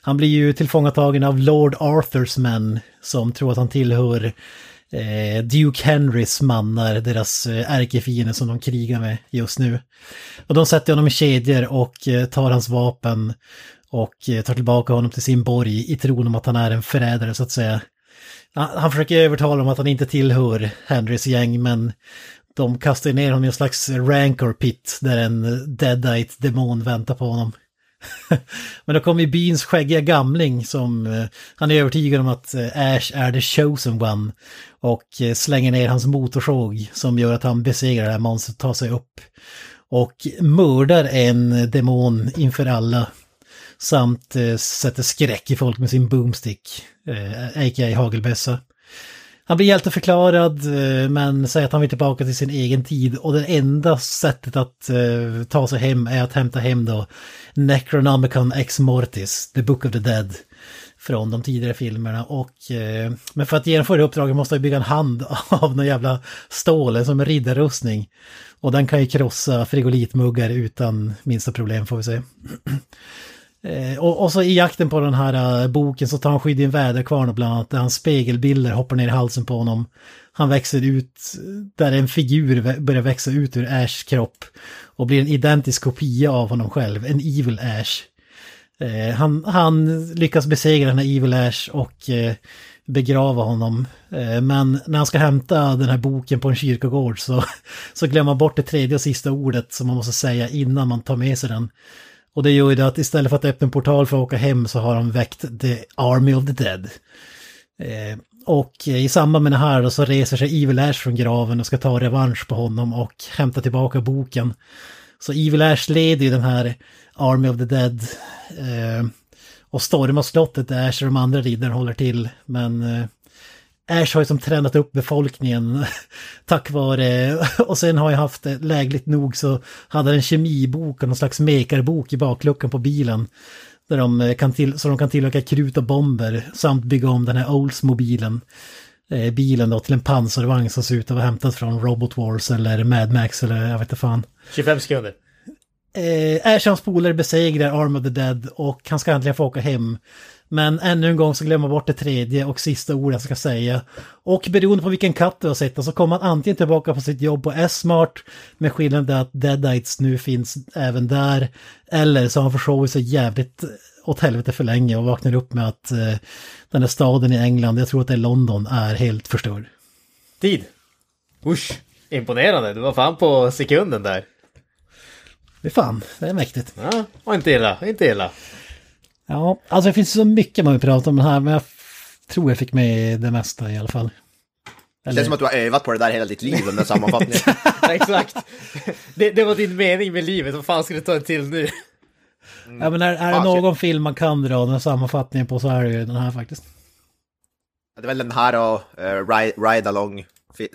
Han blir ju tillfångatagen av Lord Arthurs män som tror att han tillhör eh, Duke Henrys mannar, deras eh, ärkefiender som de krigar med just nu. Och de sätter honom i kedjor och eh, tar hans vapen Och tar tillbaka honom till sin borg i tron om att han är en förrädare så att säga. Han, försöker övertala dem att han inte tillhör Henrys gäng men de kastar ner honom i en slags rancor pit där en deadite demon väntar på honom. Men då kommer byns skäggiga gamling som eh, han är övertygad om att eh, Ash är the chosen one. Och eh, slänger ner hans motorsåg som gör att han besegrar det här monstret och tar sig upp. Och mördar en demon inför alla. Samt eh, sätter skräck i folk med sin boomstick, eh, a.k.a. hagelbössa. Han blir hjälteförklarad eh, men säger att han vill tillbaka till sin egen tid och det enda sättet att uh, ta sig hem är att hämta hem då Necronomicon Ex Mortis, The Book of the Dead från de tidigare filmerna och uh, men för att genomföra uppdraget måste han bygga en hand av någon jävla stål som en riddarrustning och den kan ju krossa frigolitmuggar utan minsta problem får vi se. Eh, och, och, så i jakten på den här uh, boken så tar han skydd i en väderkvarn bland annat där hans spegelbilder hoppar ner i halsen på honom. Han växer ut, där en figur börjar växa ut ur Ash kropp och blir en identisk kopia av honom själv, en Evil Ash. Eh, han, han, lyckas besegra den här Evil Ash och eh, begrava honom. Eh, men när han ska hämta den här boken på en kyrkogård så, så glömmer man bort det tredje och sista ordet som man måste säga innan man tar med sig den. Och det gör ju det att istället för att öppna en portal för att åka hem så har de väckt The Army of the Dead. Eh, och i samband med det här då så reser sig Evil Ash från graven och ska ta revansch på honom och hämta tillbaka boken. Så Evil Ash leder ju den här Army of the Dead eh, och stormar slottet där Ash och de andra riddarna håller till. Men eh, Ash har ju som tränat upp befolkningen tack vare, och sen har jag haft lägligt nog så hade en kemibok och någon slags mekarbok i bakluckan på bilen. Där de eh, kan till, så de kan tillverka krut och bomber samt bygga om den här Oldsmobilen. Eh, bilen då till en pansarvagn som ser ut att vara hämtad från Robot Wars eller Mad Max eller jag vet inte fan. 25 sekunder. Eh, Ashans polare besegrar Arm of the Dead och han ska äntligen få åka hem. Men ännu en gång så glömmer bort det tredje och sista ordet jag ska säga. Och beroende på vilken katt du har sett så kommer han antingen tillbaka på sitt jobb på S-Mart med skillnaden att Deadites nu finns även där. Eller så har han försovit sig jävligt åt helvete för länge och vaknar upp med att eh, den här staden i England, jag tror att det är London, är helt förstörd. Tid. Usch, imponerande. Du var fan på sekunden där. Det är fan, det är mäktigt. Ja, och inte illa, inte illa. Ja, alltså det finns så mycket man vill prata om den här, men jag tror jag fick med det mesta i alla fall. Det känns som att du har övat på det där hela ditt liv under sammanfattningen. Exakt. Det, det, var din mening med livet, vad fan ska du ta en till nu? Mm. Ja men är, är det någon film man kan dra den sammanfattningen på så är det ju den här faktiskt. Det är väl den här och uh, Ride, Ride Along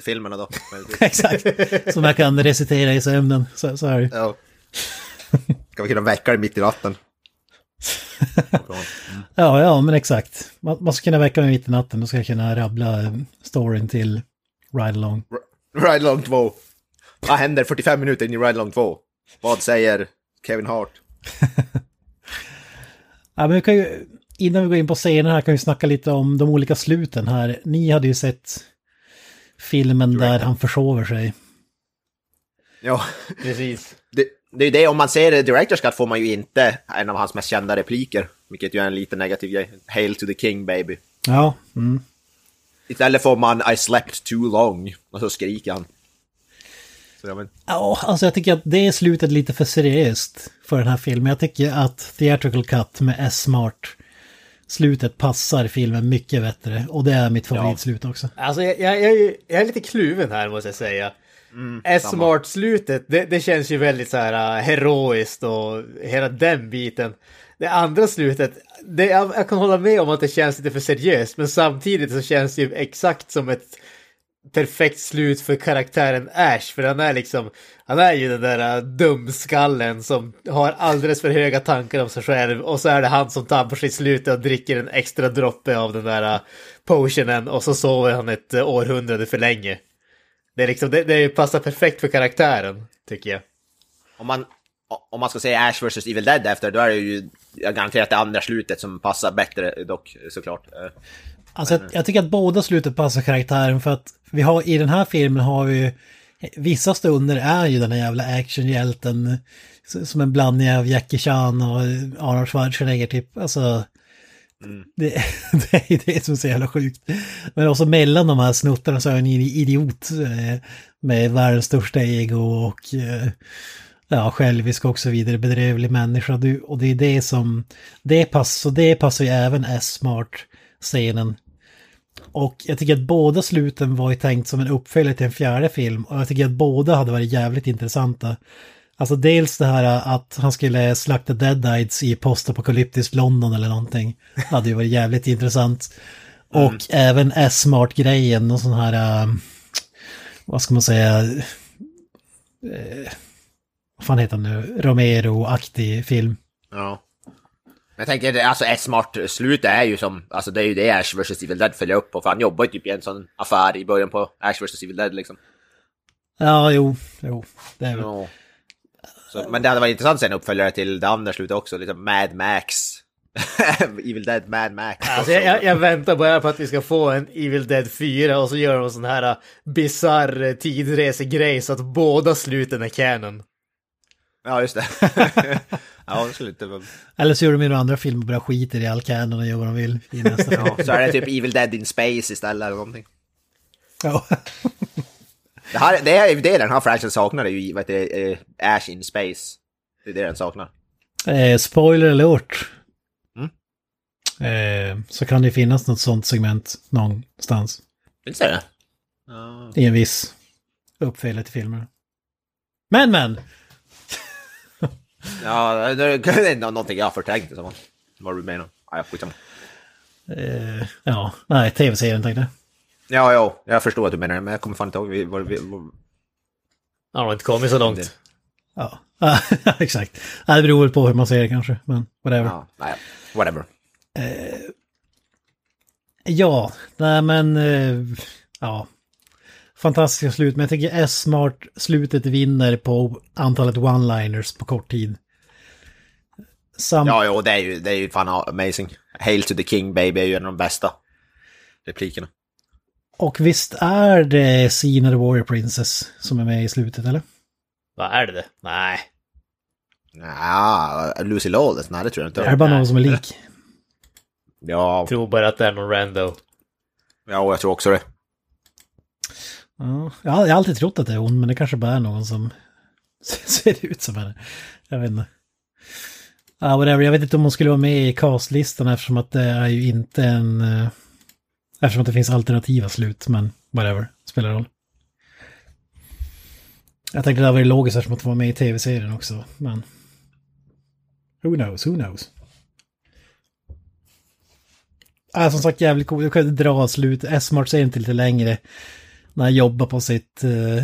filmerna då. Exakt, som jag kan recitera i sömnen, så, så är det Ja. Ska vi kunna väcka dig mitt i natten? ja, ja, men exakt. Man, man ska kunna väcka mig mitt i natten, då ska jag kunna rabbla storyn till Ride Along. Ride Along 2. Vad händer 45 minuter in i Ride Along 2? Vad säger Kevin Hart? ja, men vi kan ju, innan vi går in på scenen här kan vi snacka lite om de olika sluten här. Ni hade ju sett filmen där han försover sig. Ja, precis. Det, det är ju det, om man ser Directors Cut får man ju inte en av hans mest kända repliker. Vilket ju är en lite negativ grej. Hail to the king baby. Ja. Mm. Istället får man I slept too long. Och så skriker han. Så jag men... Ja, alltså jag tycker att det är slutet lite för seriöst för den här filmen. Jag tycker att Theatrical Cut med S-Smart slutet passar filmen mycket bättre. Och det är mitt favoritslut ja. också. Alltså jag, jag, jag, jag är lite kluven här måste jag säga. Mm, S-Mart-slutet, det, det, känns ju väldigt så här uh, heroiskt och hela den biten. Det andra slutet, det, jag, jag, kan hålla med om att det känns lite för seriöst, men samtidigt så känns det ju exakt som ett perfekt slut för karaktären Ash, för han är liksom, han är ju den där uh, dumskallen som har alldeles för höga tankar om sig själv och så är det han som tar på sitt slut och dricker en extra droppe av den där uh, potionen och så sover han ett århundrade för länge. Det, är liksom, det, det passar perfekt för karaktären, tycker jag. Om man, om man ska säga Ash vs Evil Dead efter, då är det ju garanterat det andra slutet som passar bättre dock, såklart. Alltså jag, jag tycker att båda slutet passar karaktären för att vi har i den här filmen har vi vissa stunder är ju den här jävla actionhjälten som en blandning av Jackie Chan och Arnold Schwarzenegger typ. Alltså, Mm. det, det är ju det som är så jävla sjukt. Men också mellan de här snuttarna så är han en idiot eh, med världens största ego och eh, ja, självisk och så vidare, bedrövlig människa. Du, och det är det som, det passar, det passar ju även S-Smart-scenen. Och jag tycker att båda sluten var ju tänkt som en uppföljare till en fjärde film. Och jag tycker att båda hade varit jävligt intressanta. Alltså dels det här att han skulle slakta Deadites i postapokalyptiskt London eller någonting. Hade ju varit jävligt intressant. Och även S-Smart-grejen, och sån här, äh, vad ska man säga, eh, vad fan heter han nu, Romero-aktig film. Ja. Jag tänker, det- alltså S-Smart slut är ju som, alltså det är ju det Ash vs Evil Dead följer upp på, för han jobbar ju typ i en sån affär i början på Ash vs Evil Dead liksom. Ja, jo, jo, det är väl. Ja. Så, men det hade varit intressant att se en uppföljare till det andra slutet också, liksom Mad Max. Evil Dead Mad Max. Alltså jag, jag, jag väntar bara på att vi ska få en Evil Dead 4 och så gör de en sån här bisarr tidresegrej så att båda sluten är canon. Ja, just det. ja, det skulle inte vara... Eller så gör de ju några andra filmer och bara skiter i all canon och gör vad de vill i nästa Ja, så är det typ Evil Dead in Space istället eller någonting. Ja. Det, här, det är ju det den här franchisen saknar, är ju vad heter det, eh, Ash in Space. Det är det den saknar. Eh, spoiler alert. Mm. Eh, så kan det finnas något sånt segment någonstans. Finns det det? I en viss uppföljare till filmer. Men men! Ja, det är någonting jag har förträngt. Vad du menar. Ja, skitsamma. Eh, ja, nej, tv-serien tänkte jag. Ja, ja, jag förstår att du menar det, men jag kommer fan inte ihåg vi- vad vi... Ja, de har inte kommit så långt. Ja, exakt. Det beror väl på hur man ser det kanske, men whatever. Ja, nej, whatever. Ja, nej men... Eh, ja. Fantastiska slut, men jag tycker S-Smart slutet vinner på antalet one-liners på kort tid. Sam Ja, jo, det är ju, det är ju fan amazing. Hail to the king baby är ju en av de bästa replikerna. Och visst är det Sina the Warrior Princess som är med i slutet, eller? Vad är det? Nej. Ja, Lucy Lawless, nej det tror jag Är det inte. bara någon som är lik? Ja, Jag tror bara att det är någon rando. ja, jag tror också det. Ja, jag har jag har alltid trott att det är hon, men det kanske bara är någon som ser ut som henne. Jag vet inte. Ja, whatever. Jag vet inte om hon skulle vara med i castlistan eftersom att det är ju inte en... Eftersom det finns alternativa slut, men whatever. Spelar roll. Jag tänkte det hade varit logiskt eftersom att det var med i tv-serien också, men... Who knows, who knows. Äh, som sagt jävligt coolt, Jag kunde dra slut. S-Mart säger inte lite längre. När han jobbar på sitt eh,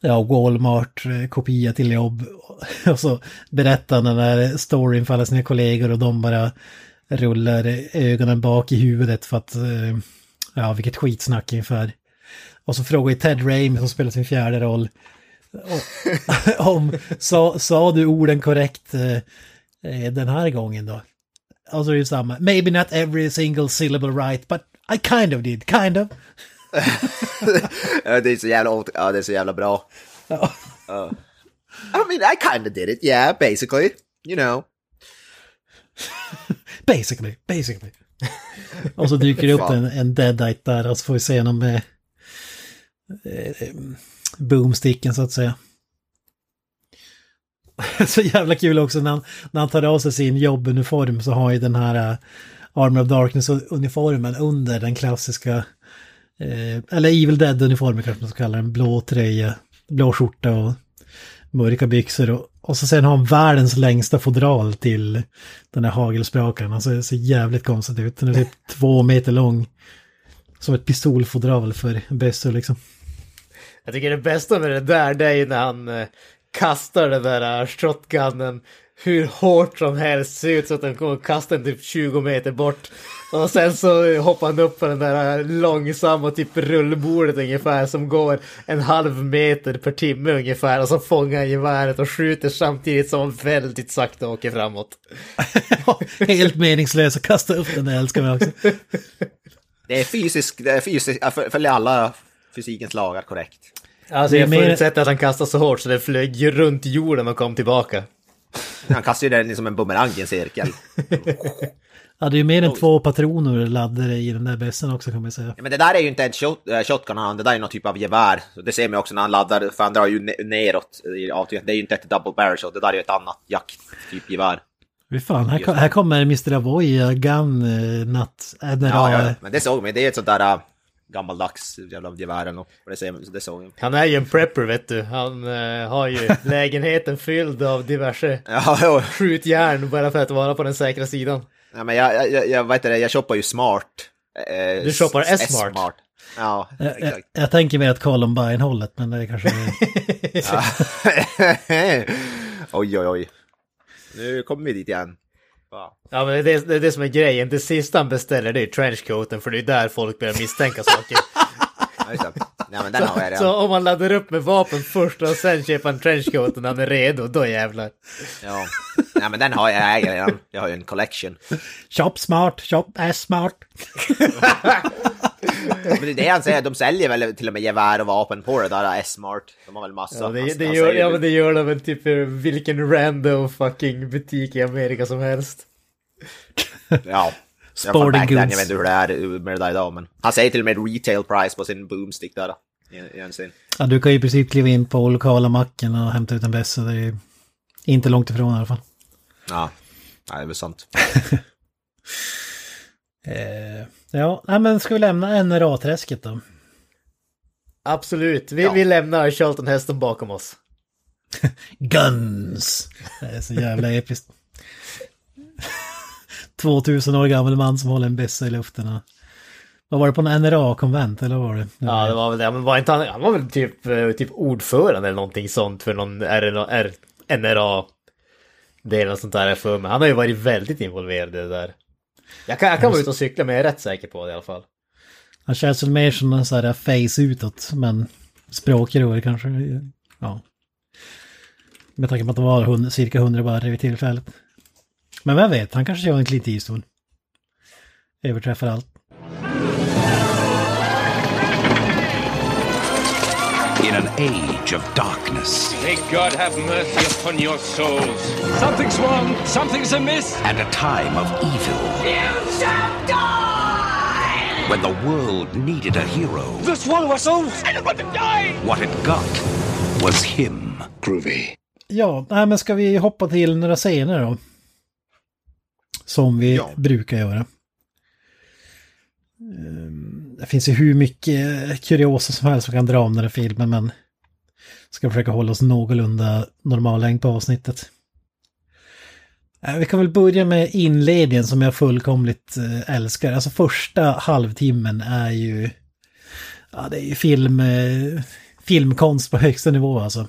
ja, Walmart-kopia till jobb. Och så berättar han den där storyn för alla sina kollegor och de bara rullar ögonen bak i huvudet för att, eh, ja, vilket skitsnack ungefär. Och så frågar Ted Raimi som spelar sin fjärde roll om, sa, sa du orden korrekt eh, eh, den här gången då? Och så är det samma. Maybe not every single syllable right, but I kind of did, kind of. Det är så jävla, ja, det är så jävla bra. Ja. I mean, I kind of did it, yeah, basically. You know. Basically, basically. Och så dyker det upp en, en deadite där och så får vi se honom med eh, boomsticken så att säga. Så jävla kul också när han, när han tar av sig sin jobbuniform så har ju den här uh, Armor of Darkness-uniformen under den klassiska, eh, eller Evil Dead-uniformen kanske man ska kalla den, blå tröja, blå skjorta och mörka byxor och, och så sen har han världens längsta fodral till den här hagelsprakaren. Alltså det ser jävligt konstigt ut. Den är typ två meter lång. Som ett pistolfodral för bössor liksom. Jag tycker det bästa med det där, det är ju när han eh, kastar den där eh, shotgunnen hur hårt som helst. Ser ut så att den kommer att kasta den typ 20 meter bort. Och sen så hoppar han upp på den där långsamma typ rullbordet ungefär som går en halv meter per timme ungefär. Och så fångar han geväret och skjuter samtidigt som han väldigt sakta åker framåt. Helt meningslös att kasta upp den, det älskar jag också. Det är fysiskt, det är fysiskt, följer alla fysikens lagar korrekt. Alltså jag förutsätter att han kastade så hårt så det flög runt jorden och kom tillbaka. Han kastar ju den som en bumerang i en cirkel. Ja, det är ju mer än två patroner laddade i den där bässen också kan man säga. Ja, men det där är ju inte en shot, äh, shotgun han, det där är någon typ av gevär. Det ser man också när han laddar, för han drar ju ne- neråt i avtrycket. Det är ju inte ett double barrel shot, det där är ju ett annat jakt, typ gevär. Fy fan, här, här kommer Mr. Avoya, Gun, eh, Natt, NRA. Ja, ja, men det såg man, det är ett sånt där äh, gammaldags jävla gevär eller något. Och Det, det såg jag. Han är ju en prepper vet du. Han eh, har ju lägenheten fylld av diverse Ja, skjutjärn bara för att vara på den säkra sidan. ja, men jag, jag, jag, vet det, jag shoppar ju smart. Eh, Du shoppar S-smart. S-smart. Ja, Jag, jag, jag tänker mer att Columbine-hållet, men det är kanske... oj, oj, oj. Nu kommer vi dit igen. Ja men det är, det är det som är grejen. Det sista han beställer det är trenchcoaten för det är där folk börjar misstänka saker. Ja, just det. Nej, men den har jag Så redan. om man laddar upp med vapen först och sen köper en trenchcoat när han är redo, då jävlar. Ja. Nej, men den har jag, jag äger redan. Jag har ju en collection. Shop smart, shop ass smart. Men det är det han säger, de säljer väl till och med gevär och vapen på det där S-Smart. De har väl massa. Ja, det, det, gör, ja men det gör de väl typ för vilken random fucking butik i Amerika som helst. Ja. Sporting Sporting goods. Jag vet inte hur det är med det där idag, men han säger till och med retail price på sin boomstick där. i- i. Ja, du kan ju i princip kliva in på lokala macken och hämta ut en bässa. Det är inte långt ifrån i alla fall. Ja, Nej, det är väl sant. Eh, ja, nej, men ska vi lämna NRA-träsket då? Absolut, vi, Ja. vi lämnar Charlton Heston bakom oss. Guns! Det är så jävla episkt. 2000 år gammal man som håller en bässa i luften. Vad var det på en NRA-konvent eller vad var det? Ja, det var väl det. Men var inte han, han var väl typ, eh, typ ordförande eller någonting sånt för någon R, NRA del och sånt där är för mig. Han har ju varit väldigt involverad i det där. Jag kan, jag kan vara ute och cykla men jag är rätt säker på det i alla fall. Han känns väl mer som en sån här face utåt, men språkrör kanske. Ja. Med tanke på att det var cirka 100 barre vid tillfället. Men vem vet, han kanske gör en Clint Eastwood. Överträffar allt. In an age of darkness May God have mercy upon your souls. Something's wrong. Something's amiss. and a time of evil. When the world needed a hero, The swallow us all. I don't want to die. what it got was him. Groovy. Ja, nej, men ska vi hoppa till några scener då? Som vi Ja. brukar göra. Ehm, Det finns ju hur mycket kuriosa som helst som kan dra om den här filmen, men ska försöka hålla oss någorlunda normal längd på avsnittet. Eh, Vi kan väl börja med inledningen som jag fullkomligt eh, älskar. Alltså första halvtimmen är ju... Ja, det är ju film, eh, filmkonst på högsta nivå alltså.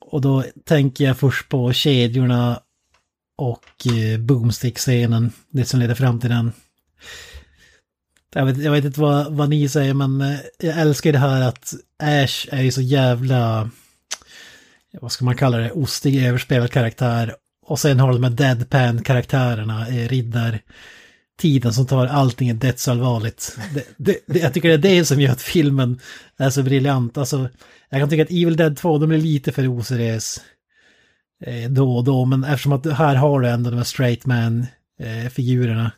Och då tänker jag först på kedjorna och eh, boomstick-scenen, det som leder fram till den. Jag vet, jag vet inte vad, vad ni säger, men eh, jag älskar det här att Ash är ju så jävla, vad ska man kalla det, ostig, överspelad karaktär. Och sen har de här deadpan-karaktärerna, eh, riddar tiden som tar allting dödsallvarligt. Det, det, det, jag tycker det är det som gör att filmen är så briljant. Alltså, jag kan tycka att Evil Dead 2, de är lite för oseriös eh, då och då, men eftersom att här har du ändå de här straight man-figurerna.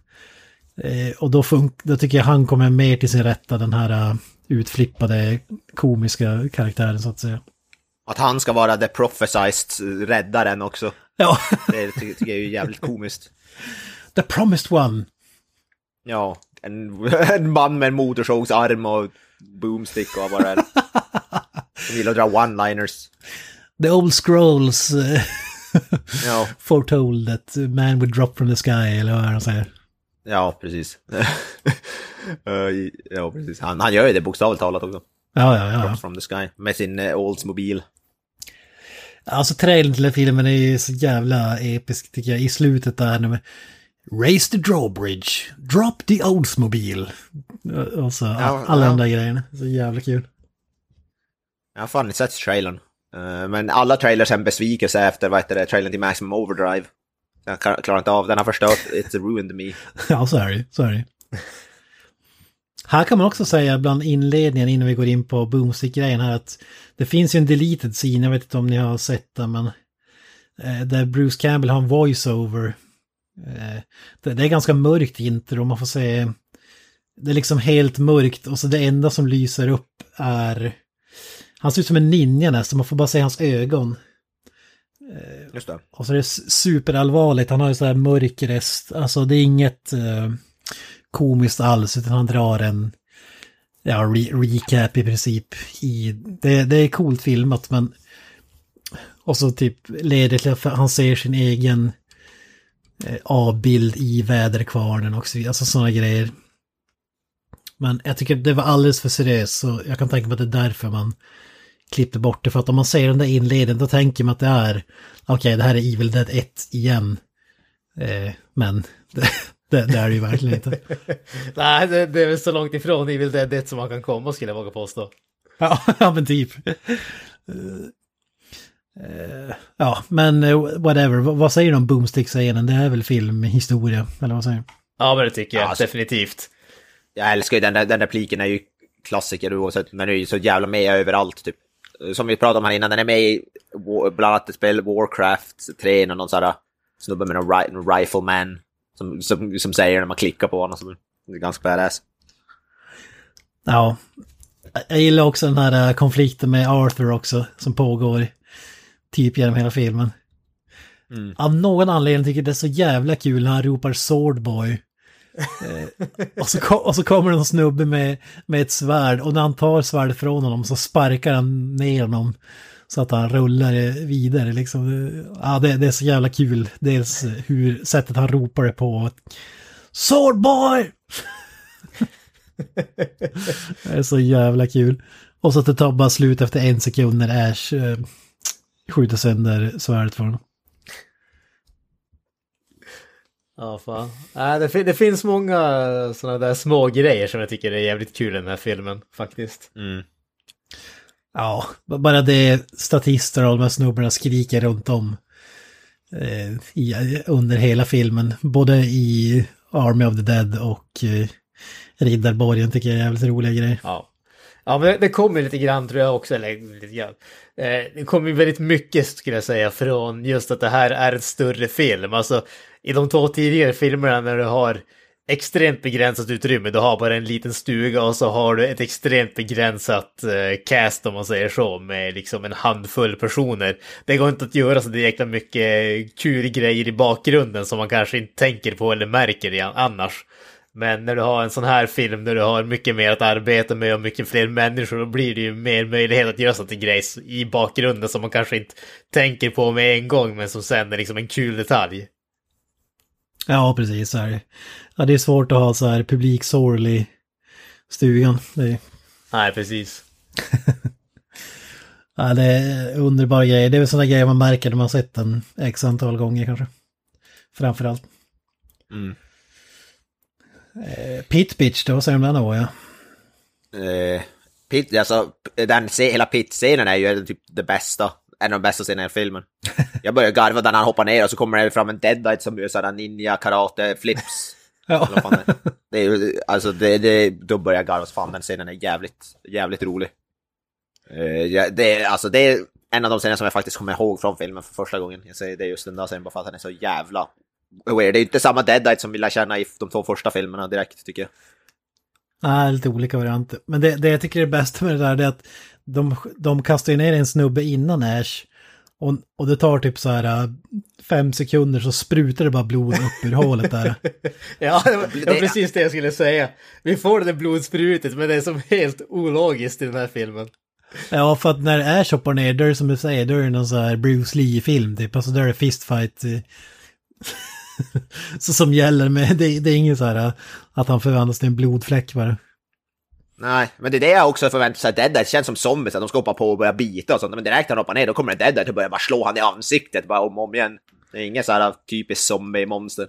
Eh, och då, då tycker jag han kommer mer till sin rätta, den här uh, utflippade komiska karaktären så att säga. Att han ska vara the prophesized räddaren också. Ja, Det ty tycker jag är ju jävligt komiskt. The Promised One. Ja, en, en man med en motorsågsarm och boomstick och vad det är. Som gillar att dra one-liners. The Old Scrolls uh, Ja, foretold that man would drop from the sky, eller vad han säger? ja precis. Eh, ja, precis. Han, han gör ju det bokstavligt talat också. Ja, ja, ja. Drops from the sky. Med sin uh, Oldsmobil. Alltså trailern till den filmen är ju så jävla episk tycker jag. I slutet där man... Raise the drawbridge, drop the Oldsmobile. Och så Ja, alla ja. de där grejerna. Så jävla kul. Jag har fan inte sett trailern. Eh, men alla trailers är en besvikelse efter vad heter det, trailern till Maximum Overdrive. Jag klarar inte av, den har förstört, it's ruined me. Ja, så är det ju. Så är det. Här kan man också säga bland inledningen innan vi går in på boomstick-grejen här att det finns ju en deleted scene, jag vet inte om ni har sett den men eh, där Bruce Campbell har en voice-over. Eh, det är ganska mörkt intro, man får se det är liksom helt mörkt och så det enda som lyser upp är han ser ut som en ninja nästan, man får bara se hans ögon. Just det. Och så är det superallvarligt, han har ju så här mörk rest, alltså det är inget eh, komiskt alls utan han drar en ja, re recap i princip. I, det, det är coolt filmat men och så typ leder till att han ser sin egen eh, avbild i väderkvarnen och så vidare, alltså sådana grejer. Men jag tycker det var alldeles för seriöst så jag kan tänka mig att det är därför man klippte bort det. För att om man ser den där inledningen då tänker man att det är okej okay, det här är Evil Dead 1 igen. Eh, men det, det, det, är det ju verkligen inte. Nej, det, det, är väl så långt ifrån Evil Dead 1 som man kan komma skulle jag våga påstå. ja, men typ. Uh, ja, men uh, whatever. V vad säger du om Boomstick-scenen? Det är väl filmhistoria, eller vad säger du? Ja, men det tycker jag Ja, alltså- definitivt. Jag älskar ju den där, den repliken är ju klassiker oavsett, men den är ju så jävla med överallt typ. Som vi pratade om här innan, den är med i bland annat ett spel Warcraft 3 och någon sån här snubbe med någon ri- någon rifleman som, som, som säger när man klickar på honom. Det är ganska badass. Ja. Jag gillar också den här eh, konflikten med Arthur också, som pågår typ genom hela filmen. Av någon anledning tycker jag det är så jävla kul när han ropar Swordboy. Eh, och, så, kom, och så kommer det någon snubbe med, med ett svärd och när han tar svärdet från honom så sparkar han ner honom. Så att han rullar vidare liksom. Ja, det, det är så jävla kul. Dels eh, hur sättet han ropar det på. Swordboy! Det är så jävla kul. Och så att det tar bara slut efter en sekund när Ash eh, skjuter sönder svärdet för honom. Ja, fan. Nej, det, fin- det finns många sådana där små grejer som jag tycker är jävligt kul i den här filmen, faktiskt. Ja, b- bara det statister och de här snubbarna skriker runt om. Eh, i, under hela filmen. Både i Army of the Dead och eh, Riddarborgen tycker jag är jävligt roliga grejer. Ja. Ja, men det, det kommer lite grann tror jag också, eller lite grann. Eh, det kommer väldigt mycket skulle jag säga från just att det här är en större film. Alltså i de två tidigare filmerna när du har extremt begränsat utrymme, du har bara en liten stuga och så har du ett extremt begränsat eh, cast om man säger så, med liksom en handfull personer. Det går inte att göra så direkt mycket kul grejer i bakgrunden som man kanske inte tänker på eller märker annars. Men när du har en sån här film där du har mycket mer att arbeta med och mycket fler människor, då blir det ju mer möjlighet att göra sånt grejs i bakgrunden som man kanske inte tänker på med en gång, men som sen är liksom en kul detalj. Ja, precis. Så är det. Ja, det är svårt att ha så här publiksorl i stugan. Är, Nej, precis. ja, det är underbara grejer. Det är väl sådana grejer man märker när man sett den x antal gånger kanske. Framförallt. Mm. Eh, Pit Bitch då, säger den då? Ja. Eh, pit, alltså, den, hela pit-scenen är ju typ det bästa. En av de bästa scenerna i filmen. Jag börjar garva när han hoppar ner och så kommer det fram en deadite som gör sådana ninja karate flips. Fan det, är. alltså det, det, då börjar jag garva fan den scenen är jävligt, jävligt rolig. Eh, ja, det, alltså det är en av de scener som jag faktiskt kommer ihåg från filmen för första gången. Jag säger det är just den där scenen bara för att den är så jävla weird. Det är inte samma deadite som vi lär känna i de två första filmerna direkt tycker jag. Nej, lite olika varianter. Men det, det jag tycker är det bästa med det där det är att de, de kastar ner en snubbe innan Ash. Och, och det tar typ så här äh, fem sekunder så sprutar det bara blod upp ur hålet där. Ja, det var, det var precis det jag skulle säga. Vi får det blodsprutet, men det är som helt ologiskt i den här filmen. Ja, för att när Ash hoppar ner, då är det som du säger, då är det någon så här Bruce Lee-film typ. Alltså då är det fistfight. så som gäller med, det, det är ingen så här äh, att han förvandlas till en blodfläck bara. Nej, men det är det jag också förväntar sig. Deadite känns som zombies, att de ska hoppa på och börja bita och sånt. Men direkt när de hoppar ner, då kommer en Deadite och börjar bara slå han i ansiktet bara om och om igen. Det är inget så här typiskt zombie-monster.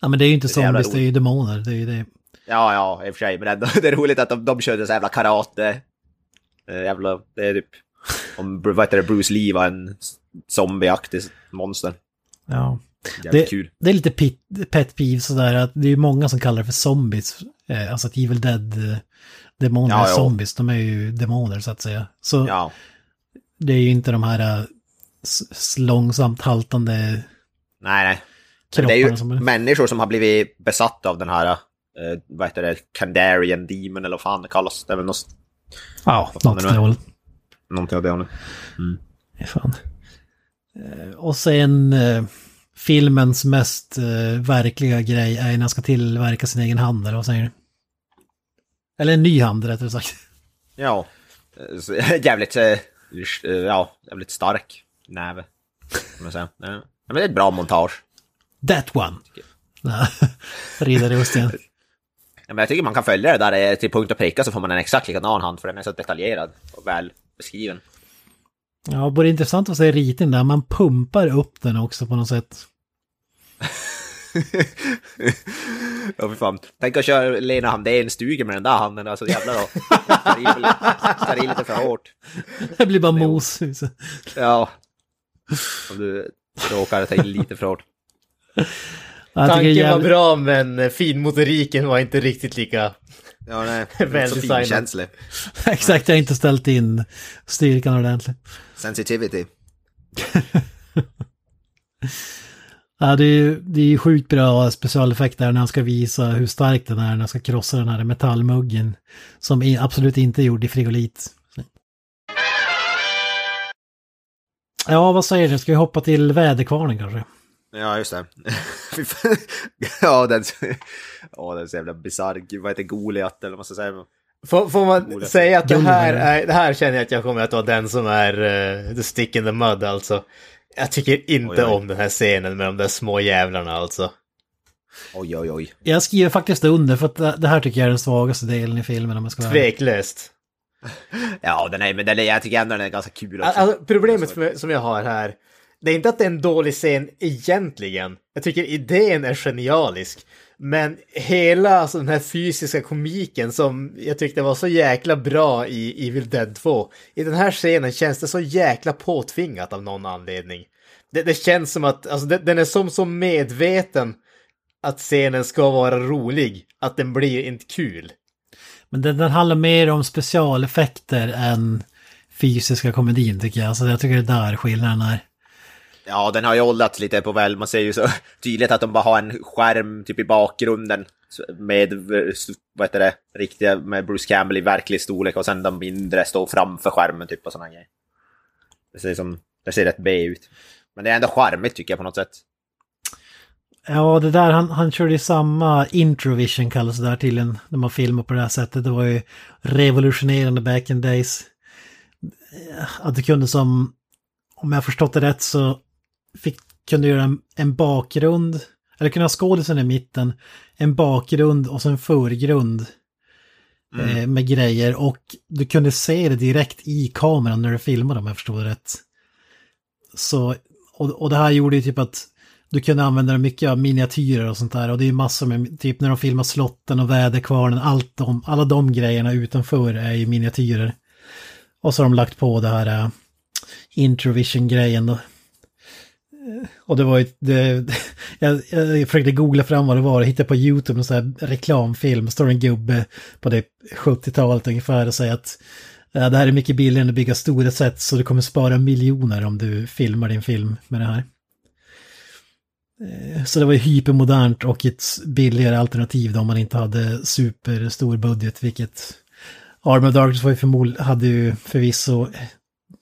Ja, men det är ju inte Det är zombies, det är ju demoner. Det är ju det. Ja, ja, i och för sig, men ändå, det är roligt att de, de körde så jävla karate. Jävla, det är typ, om vad heter det, Bruce Lee var en zombieaktig monster. Ja. Jävligt Det, kul. det är lite pit, pet peeve sådär att det är många som kallar det för zombies. Eh, alltså att Evil Dead-demoner Ja, är zombies, de är ju demoner så att säga. Så Ja. det är ju inte de här eh, långsamt haltande Nej, nej. Men det är kropparna ju som är... människor som har blivit besatta av den här, eh, vad heter det, Kandarian Demon eller vad fan det kallas. Det är väl något, Ja, fan något är det nu? dåligt. någonting av det hållet. Fan. Eh, Och sen eh, filmens mest eh, verkliga grej är när han ska tillverka sin egen hand, eller vad säger du? Eller en ny hand rättare sagt. Ja. Eh, jävligt, eh, eh, ja, jävligt stark näve. Kan man säga. Ja. Men det är ett bra montage. That one! Nej, Riddarrusten. Ja, men jag tycker man kan följa det där till punkt och pricka så får man en exakt likadan hand för den är så detaljerad och väl beskriven. Ja, både intressant att se ritningen där, man pumpar upp den också på något sätt. Ja, för fan. Tänk att köra Lena Handén-stuga med den där handen, alltså jävlar då. Tar i, lite för hårt. Det blir bara mos. Ja. Om du råkar ta i lite för hårt. Tanken var bra men finmotoriken var inte riktigt lika... Ja, nej. Väl så finkänslig. Exakt, jag har inte ställt in styrkan ordentligt. Sensitivity. Ja, det är det är ju sjukt bra specialeffekter när han ska visa hur stark den är när han ska krossa den här metallmuggen. Som är absolut inte är gjord i frigolit. Ja, vad säger du? Ska vi hoppa till väderkvarnen kanske? Ja, just det. Ja, den... Ja, den är så jävla bisarr. Vad heter Goliat eller vad man ska säga. Får, får man Goliath. säga att det här, är, det här känner jag att jag kommer att vara den som är uh, the stick in the mud alltså. Jag tycker inte Oj, oj. om den här scenen med de där små jävlarna alltså. Oj, oj, oj. Jag skriver faktiskt under för att det här tycker jag är den svagaste delen i filmen om jag ska vara. Tveklöst. Ja, den är, men den är, jag tycker ändå den är ganska kul också. Alltså, problemet som jag har här, det är inte att det är en dålig scen egentligen. Jag tycker idén är genialisk. Men hela alltså, den här fysiska komiken som jag tyckte var så jäkla bra i Evil Dead 2. I den här scenen känns det så jäkla påtvingat av någon anledning. Det, det känns som att, alltså det, den är som så medveten att scenen ska vara rolig, att den blir inte kul. Men den, den handlar mer om specialeffekter än fysiska komedin tycker jag. Alltså jag tycker det är där skillnaden är. Ja, den har ju åldrats lite på väl. Man ser ju så tydligt att de bara har en skärm typ i bakgrunden med, vad heter det, riktiga, med Bruce Campbell i verklig storlek och sen de mindre står framför skärmen typ och sådana grejer. Det ser, som, det ser rätt B ut. Men det är ändå charmigt tycker jag på något sätt. Ja, det där, han, han körde ju samma introvision kallas det där till en, när man filmar på det här sättet. Det var ju revolutionerande back in days. Att du kunde som, om jag förstått det rätt så fick, kunde göra en, en bakgrund, eller kunde ha skådisen i mitten, en bakgrund och så en förgrund eh, med grejer och du kunde se det direkt i kameran när du filmade om jag förstod det rätt. Så, och, och det här gjorde ju typ att du kunde använda mycket av miniatyrer och sånt där och det är ju massor med, typ när de filmar slotten och väderkvarnen, allt de, alla de grejerna utanför är ju miniatyrer. Och så har de lagt på det här uh, Introvision-grejen då. Och det var ju, det, jag, jag försökte googla fram vad det var och hittade på YouTube en sån här reklamfilm, står en gubbe på det 70-talet ungefär och säger att det här är mycket billigare än att bygga stora set så du kommer spara miljoner om du filmar din film med det här. Eh, så det var ju hypermodernt och ett billigare alternativ då om man inte hade superstor budget, vilket Arm of Darkness var ju förmodligen, hade ju förvisso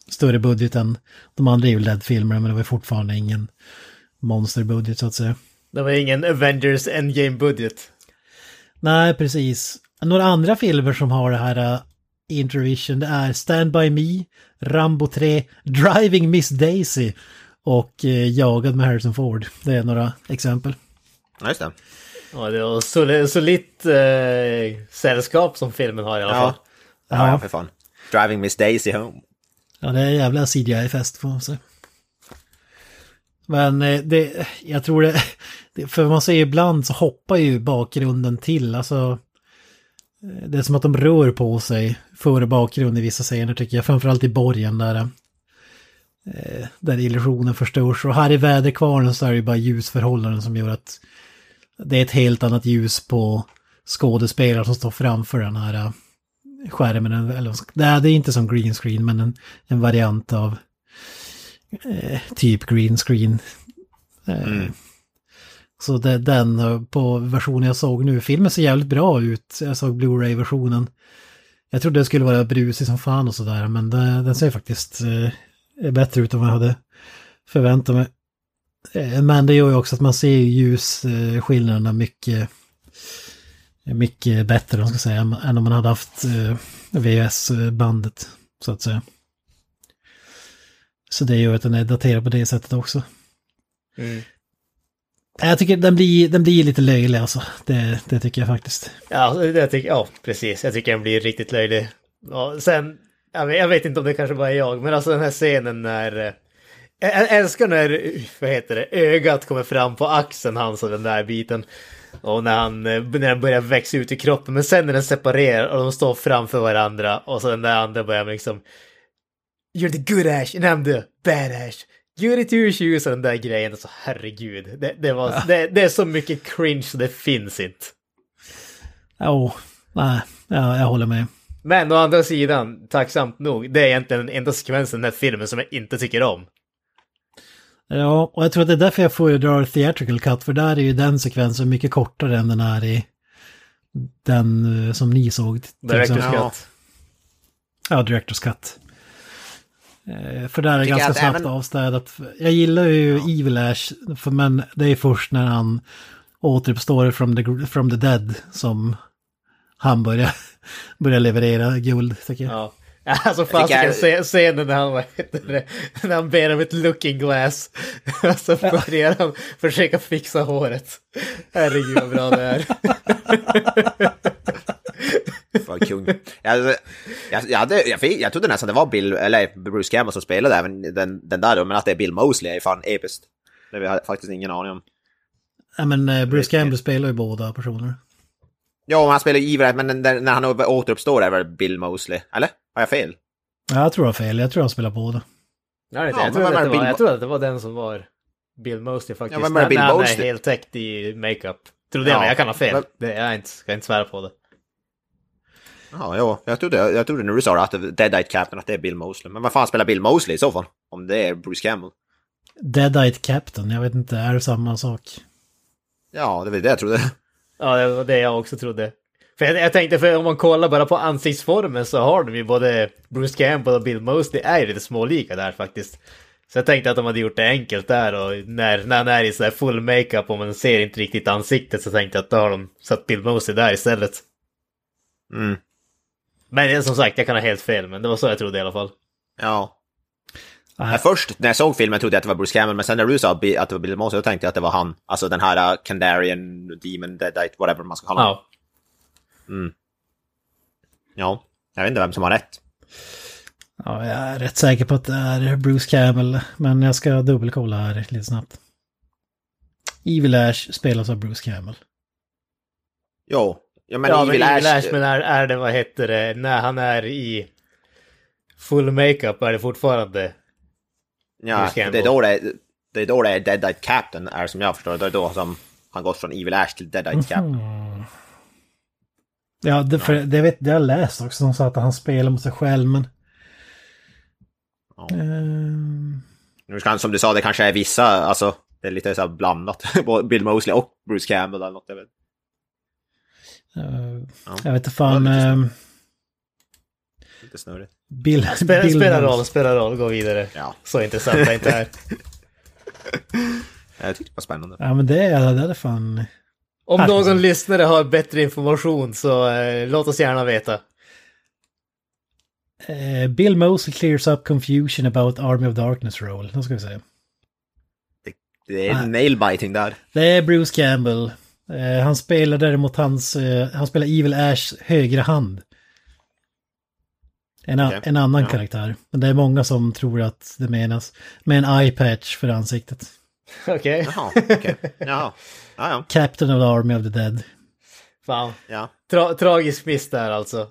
större budget än de andra Evil Dead-filmerna, men det var fortfarande ingen monsterbudget så att säga. Det var ingen Avengers Endgame-budget. Nej, precis. Några andra filmer som har det här uh, Introvision, det är Stand By Me, Rambo 3, Driving Miss Daisy och uh, Jagad med Harrison Ford. Det är några exempel. Ja, just det. Ja, det var sol- solitt eh, sällskap som filmen har i alla fall. Ja. Ja, ja, för fan. Driving Miss Daisy home. Ja, det är en jävla CGI-fest får man säga. Men eh, det, jag tror det, för man ser ju ibland så hoppar ju bakgrunden till, alltså. Eh, det är som att de rör på sig före bakgrund i vissa scener tycker jag, framförallt i borgen där. Eh, där illusionen förstörs. Och här i väderkvarnen så är det ju bara ljusförhållanden som gör att det är ett helt annat ljus på skådespelare som står framför den här skärmen. Eller, det är det är inte som green screen men en, en variant av eh, typ green screen. Eh, Så det, den eh, på versionen jag såg nu, filmen ser jävligt bra ut. Jag såg Blu-ray-versionen. Jag trodde det skulle vara brusig som fan och sådär, men det, den ser faktiskt eh, bättre ut än vad jag hade förväntat mig. Eh, men det gör ju också att man ser ljusskillnaderna mycket, mycket bättre, om man ska säga, än om man hade haft eh, VHS-bandet, så att säga. Så det gör att den är daterad på det sättet också. Mm. Jag tycker den blir, den blir lite löjlig alltså. Det, det tycker jag faktiskt. Ja, det tycker, ja, precis. Jag tycker den blir riktigt löjlig. Ja, sen, jag vet, jag vet inte om det kanske bara är jag, men alltså den här scenen när... eh, jag älskar när, vad heter det, ögat kommer fram på axeln hans och den där biten. Och när, han, eh, när den börjar växa ut i kroppen, men sen när den separerar och de står framför varandra och så den där andra börjar liksom... You're the good Ash and I'm the bad Ash. You're the two shoes och den där grejen. Så herregud, det, det, var, det, det är så mycket cringe så det finns inte. Åh, nej, ja, jag håller med. Men å andra sidan, tacksamt nog, det är egentligen den enda sekvensen i den här filmen som jag inte tycker om. Ja, och jag tror att det är därför jag föredrar Theatrical Cut, för där är ju den sekvensen mycket kortare än den är i den eh, som ni såg. Director's. Cut. Ja, Director's Cut. Eh, För där är det Tycker ganska att snabbt även- avstädat. Jag gillar ju Evil Ash, för, men det är först när han återuppstår from the, from the dead som han börjar, börjar leverera guld, tycker jag. Ja. Alltså fasiken, jag- se- scenen när han, det, när han ber om ett looking glass. Och så börjar han försöka fixa håret. Herregud vad bra det är. För kung. Jag, jag, jag, hade, jag, fick, jag trodde nästan det var Bill, eller Bruce Campbell som spelade även den, den där då, men att det är Bill Mosley är fan episkt. Det har jag faktiskt ingen aning om. Ja, men eh, Bruce. Campbell spelar ju båda personer. Ja, men han spelar ju Evil, men när, när han återuppstår är väl Bill Mosley? Eller? Har jag fel? Ja, jag tror jag har fel, jag tror han spelar båda. Jag, vet, Ja, jag, trodde det var, jag trodde att det var den som var Bill Mosley faktiskt. Ja, när, Bill när han Mosley? är helt täckt i makeup. Trodde jag, Ja, men jag kan ha fel. men- Det, jag är inte, ska inte svära på det. Ja, jo, jag trodde, jag trodde när du sa det att det- Deadite Captain att det är Bill Mosley. Men vad fan spelar Bill Mosley i så fall? Om det är Bruce Campbell? Deadite Captain, jag vet inte, är det samma sak? Ja, det var det jag trodde. Ja, det var det jag också trodde. För jag, jag tänkte, för om man kollar bara på ansiktsformen så har de ju både Bruce Campbell och Bill Mosley är ju lite smålika där faktiskt. Så jag tänkte att de hade gjort det enkelt där och när, när han är i sån här full makeup och man ser inte riktigt ansiktet så tänkte jag att då har de satt Bill Mosley där istället. Mm. Men som sagt, jag kan ha helt fel, men det var så jag trodde i alla fall. Ja. Nej. Ja, först när jag såg filmen trodde jag att det var Bruce Campbell, men sen när du sa att det var Bill Mosley, då tänkte jag att det var han. Alltså den här uh, Kandarian, Demon, Deadite, whatever man ska kalla honom. Ja. Ja. Jag vet inte vem som har rätt. Ja, jag är rätt säker på att det är Bruce Campbell, men jag ska dubbelkolla här lite snabbt. Evil Ash spelas av Bruce Campbell. Jo. Ja, men ja, Evil men Ash... Evil Ash, men är, är det, vad heter det, när han är i full makeup är det fortfarande... ja, det är, då det, det är då det är Deadite Captain, är som jag förstår det. Är då som han gått från Evil Ash till Deadite Captain. Ja, det, för, det, vet, det jag läst också, som sa att han spelar mot sig själv, men... Ja. Nu ska han, som du sa, det kanske är vissa, alltså, det är lite så här blandat. Både Bill Mosley och Bruce Campbell eller något. Jag vet. eh, Ja. Jag vet inte fan... Lite ehm, Lite snurrigt. Bill, Spelar, Bill spelar roll, spelar roll, gå vidare. Ja, Så intressant är inte här. jag tyckte det var spännande. Ja, men det är, det är fan... Om någon precis. lyssnare har bättre information så eh, låt oss gärna veta. Eh, Bill Mosley clears up confusion about Army of Darkness role. Då ska vi se. Det är Nej. nailbiting där. Det är Bruce Campbell. Eh, han spelar däremot hans... Eh, han spelar Evil Ash högra hand. En, Okej. en annan Ja. karaktär. Men det är många som tror att det menas. Med en eye patch för ansiktet. Okej, Jaha, okej. Jaha. Ja, ja. Captain of the Army of the Dead. fan. ja. Tra tragisk miss där alltså.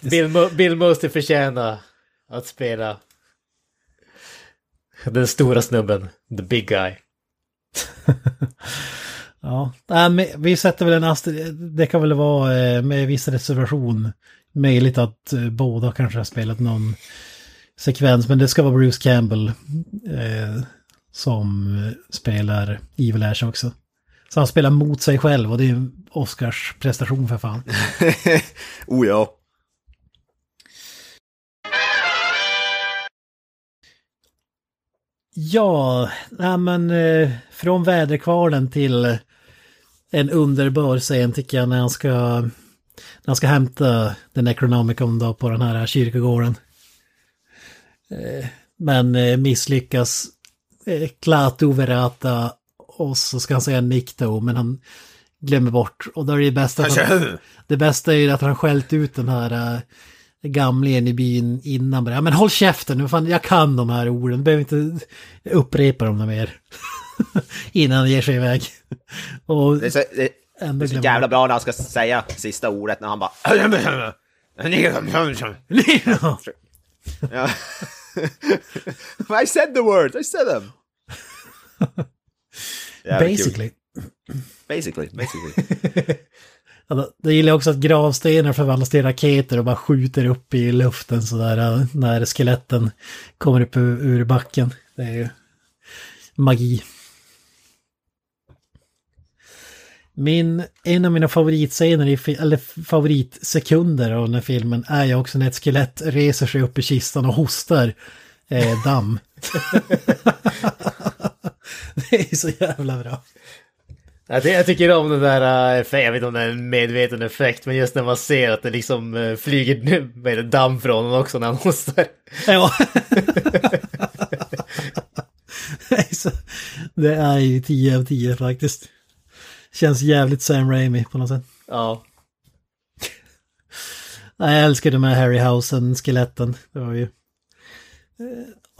Bill, Mo Bill Mosley förtjänar att spela Den stora snubben, the big guy. Ja, vi sätter väl en aster... Det kan väl vara eh, med viss reservation möjligt att eh, båda kanske har spelat någon sekvens, men det ska vara Bruce Campbell eh, som eh, spelar Evil Ash också. Så han spelar mot sig själv och det är Oscars prestation för fan. oh ja. Ja, nej men eh, från väderkvarnen till en underbar scen tycker jag när han ska, när han ska hämta den Necronomicon då på den här kyrkogården. Eh, men eh, misslyckas eh, Klaatu Verata och så ska han säga Nikto men han glömmer bort. Och då är det bästa att han, det bästa är ju att han skällt ut den här gamlingen i byn innan. Bara, men håll käften nu, fan jag kan de här orden, behöver inte upprepa dem mer. innan han ger sig iväg. Och Det är så, det, det är så jävla bra när han ska säga sista ordet när han bara... Ja. I said the words, I said them! Basically. Basically, basically. Ja, det gillar jag också att gravstenar förvandlas till raketer och bara skjuter upp i luften sådär när skeletten kommer upp ur, ur backen. Det är ju magi. Min, en av mina favoritscener, i, eller favoritsekunder av den här filmen är ju också när ett skelett reser sig upp i kistan och hostar eh, damm. det är så jävla bra. Jag, ty- jag tycker om den där, eh, jag vet inte om det är en medveten effekt, men just när man ser att det liksom eh, flyger med damm från honom också när han hostar. Ja. Det är ju 10 av 10 faktiskt. Känns jävligt Sam Raimi på något sätt. Ja. Jag älskar de här Harryhausen-skeletten. Det var ju... Eh,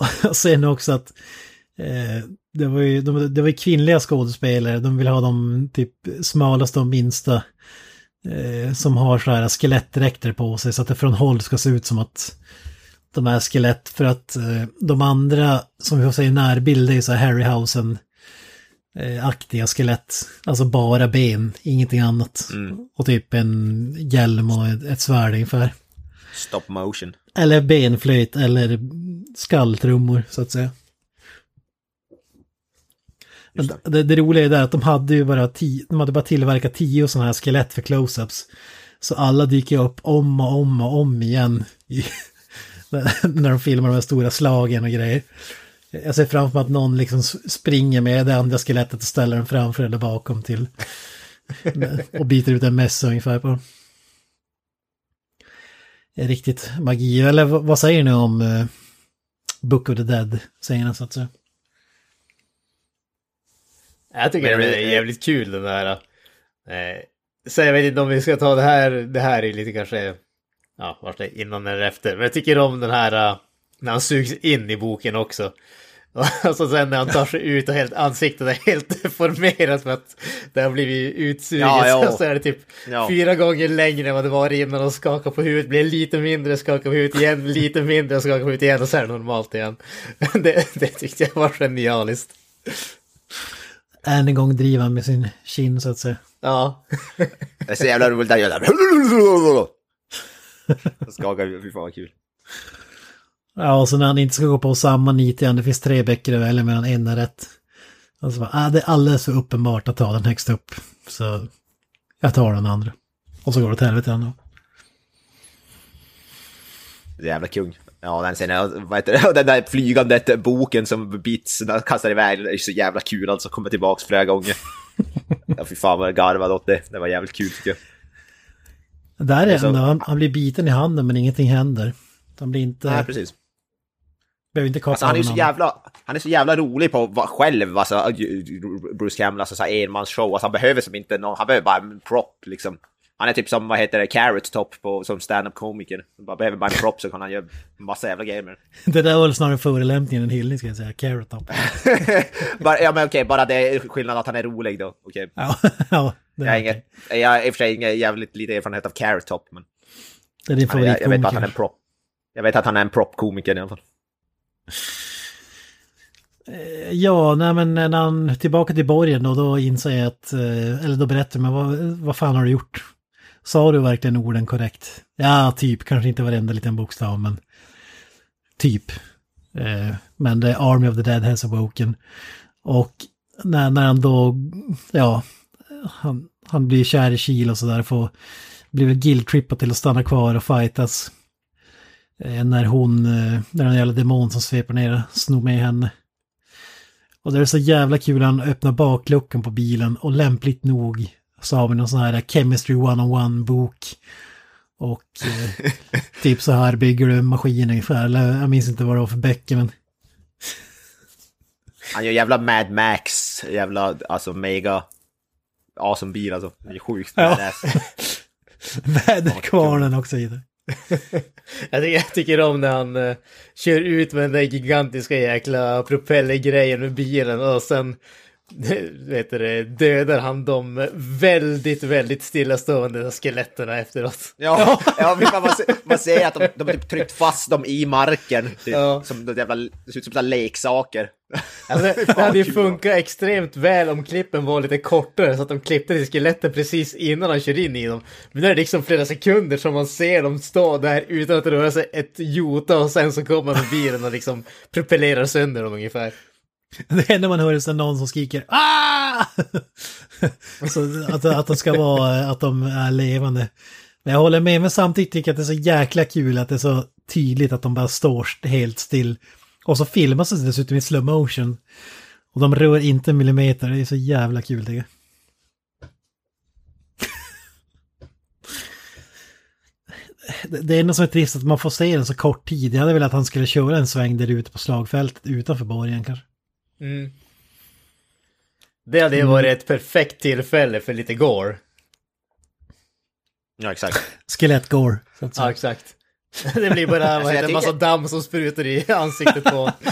Och sen också att eh, det var ju de, det var ju kvinnliga skådespelare. De vill ha de typ smalaste och minsta. Eh, som har så här skelettdräkter på sig så att det från håll ska se ut som att de är skelett. För att de andra som vi får se i närbild är så här Harryhausen aktiga skelett. Alltså bara ben, ingenting annat. Och typ en hjälm och ett, svärd ungefär. Stop motion. Eller benflöjt eller skalltrummor så att säga. Men det. det, det roliga är där att de hade ju bara tio, de hade bara tillverkat tio sådana här skelett för close-ups. Så alla dyker upp om och om och om igen. I, när de filmar de här stora slagen och grejer. Jag ser framför mig att någon liksom springer med det andra skelettet och ställer den framför eller bakom till. Och byter ut en mässa ungefär på dem. Det är riktigt magi. Eller vad, säger ni om eh, Book of the Dead? Säger ni så att säga. Jag tycker det är jävligt kul den där. Eh, så jag vet inte om vi ska ta det här, det här är lite kanske, ja, vart det innan eller efter. Men jag tycker om den här, eh, när han sugs in i boken också. Och så sen när han tar sig ut och helt, ansiktet är helt deformerat för att det har blivit utsuget. Ja, ja. Så, är det typ Ja. fyra gånger längre än vad det var innan och skakar på huvudet, blir lite mindre, skakar på huvudet igen, lite mindre, skakar på huvudet igen och så är det normalt igen. Det, det tyckte jag var genialiskt. Än en gång driver han med sin kin så att säga. Ja. Det är så jävla roligt att göra det. Skakar, fy fan vad kul. Ja, och så när han inte ska gå på samma nit igen, det finns tre böcker att välja mellan, en är rätt. Och så bara, ah, det är alldeles för uppenbart att ta den högst upp. Så jag tar den andra. Och så går det åt helvete ändå. Jävla kung. Ja, den scenen, vad heter det, den där flygande boken som Bits kastar iväg, det är så jävla kul alltså, kommer tillbaks flera gånger. Ja, fy fan vad jag garvade åt det. Det var jävligt kul tycker jag. Där är så- ändå, han, han blir biten i handen men ingenting händer. Han blir inte, Nej, precis. Behöver inte kapa Alltså han är så jävla, han är så jävla rolig på vad själv, alltså Bruce Campbell, alltså så enmansshow, alltså han behöver som inte någon, han behöver bara en prop liksom. Han är typ som, vad heter det, Carrot Top på, som stand-up komiker. Han bara behöver bara en prop så kan han göra massa jävla grejer med. Det där var väl snarare en förolämpning än en hyllning ska jag säga. Carrot top. bara, ja men okej, bara det är skillnad att han är rolig då, okej. Ja, ja Jag har jag i och för sig inget jävligt lite erfarenhet av Carrot Top, men det är din jag, jag vet bara att han är favoritkomiker. en prop. Jag vet att han är en prop-komiker i alla fall. Eh, ja, nej men när han tillbaka till borgen då, då inser jag att, eh, eller då berättar man vad, vad fan har du gjort? Sa du verkligen orden korrekt? Ja, typ, kanske inte varenda liten bokstav, men typ. Eh, men det är Army of the Dead has awoken. Och när, när han då, ja, han, han blir kär i Kiel och sådär, får, blir väl guilt-trippad till att stanna kvar och fightas. Eh, När hon, eh, när den jävla demon som sveper ner snor med henne. Och det är så jävla kul, han öppnar bakluckan på bilen och lämpligt nog så har vi någon sån här Chemistry 101 bok. Och eh, typ så här bygger du en maskin ungefär, eller jag minns inte vad det var för böcker men... Han gör jävla Mad Max, jävla alltså mega awesome bil alltså. Det är sjukt. Ja. Väderkvarnen också i det. Jag tycker, jag tycker om när han uh, kör ut med den där gigantiska jäkla propellergrejen med bilen och sen vet du det, dödar han de väldigt, väldigt stillastående skeletterna efteråt. Ja, ja man, ser, man ser att de, de typ tryckt fast dem i marken. Typ, Ja. Som de jävla, det ser ut som sådana leksaker. Alltså, det hade ju funkat extremt väl om klippen var lite kortare så att de klippte till skeletten precis innan han kör in i dem. Men nu är det liksom flera sekunder som man ser dem stå där utan att röra sig ett jota och sen så kommer man bilen och liksom propellerar sönder dem ungefär. Det enda man hör är någon som skriker ah! så att, att de ska vara, att de är levande. Men jag håller med, men samtidigt tycker jag att det är så jäkla kul att det är så tydligt att de bara står helt still. Och så filmas det dessutom i slow motion. Och de rör inte en millimeter, det är så jävla kul tycker jag. Det- Det enda som är trist att man får se den så kort tid. Jag hade velat att han skulle köra en sväng där ute på slagfältet utanför borgen kanske. Mm. Det hade ju varit ett perfekt tillfälle för lite gore. Ja, exakt. Skelettgore. Så att säga. Ja, exakt. Det blir bara Alltså, vad heter, det, en tycker- massa damm som sprutar i ansiktet på.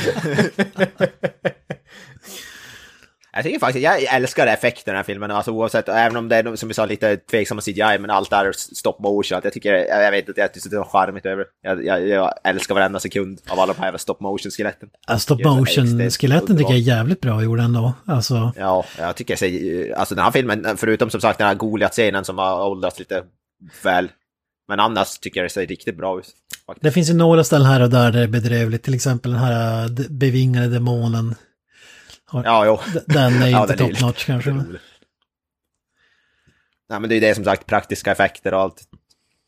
Jag tycker faktiskt, jag älskar effekterna i den här filmen, alltså oavsett, även om det är som vi sa lite tveksamma CGI, men allt är stop motion, jag tycker, jag vet inte, jag tycker det är charmigt över jag, jag, jag älskar varenda sekund av alla de här stop motion skeletten. Ja, stop Det är så motion extremt skeletten tycker jag är jävligt bra gjord ändå. Alltså, Ja, jag tycker jag alltså den här filmen, förutom som sagt den här Goliat-scenen som har åldrats lite väl, men annars tycker jag det ser riktigt bra ut. faktiskt. det finns ju några ställen här och där det är bedrövligt. Till exempel den här d- bevingade demonen. Ja, jo. Den är Ja, inte top notch kanske. Nej, men det är det som sagt, praktiska effekter och allt.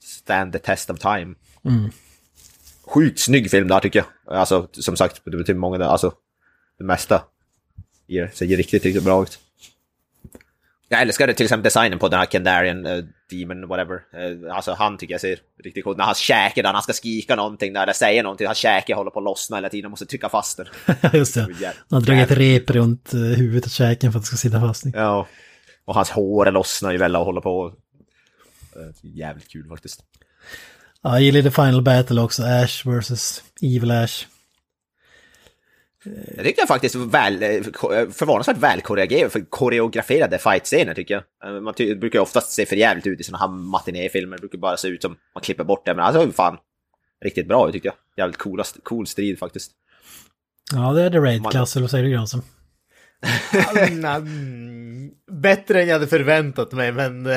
Stand the test of time. Mm. Sjukt snygg film där tycker jag. Alltså, som sagt, det betyder många där, alltså, det mesta ser riktigt, riktigt bra ut. Jag älskar det, till exempel designen på den här Kandarian uh, Demon, whatever. Eh, alltså han tycker jag ser riktigt coolt. När hans käke, när han ska skrika någonting där, eller säga någonting, hans käke håller på att lossna hela tiden, måste trycka fast den. Just det. Han har dragit ett rep runt eh, huvudet och käken för att det ska sitta fast. Ja. Och hans hår lossnar ju väl och håller på. Jävligt kul faktiskt. Ja, jag gillar The Final Battle också. Ash vs. Evil Ash. Jag tyckte jag faktiskt väl, förvånansvärt väl koreograferade, fight-scener tycker jag. Eh, Man ty- det brukar ju oftast se för jävligt ut i sådana här matinéfilmer. Det brukar bara se ut som man klipper bort det. Men alltså fan, riktigt bra ut tycker jag. Jävligt coola, cool strid faktiskt. Ja, det är The Raid Man- Class, eller vad säger du Granström? Mm, Bättre än jag hade förväntat mig, men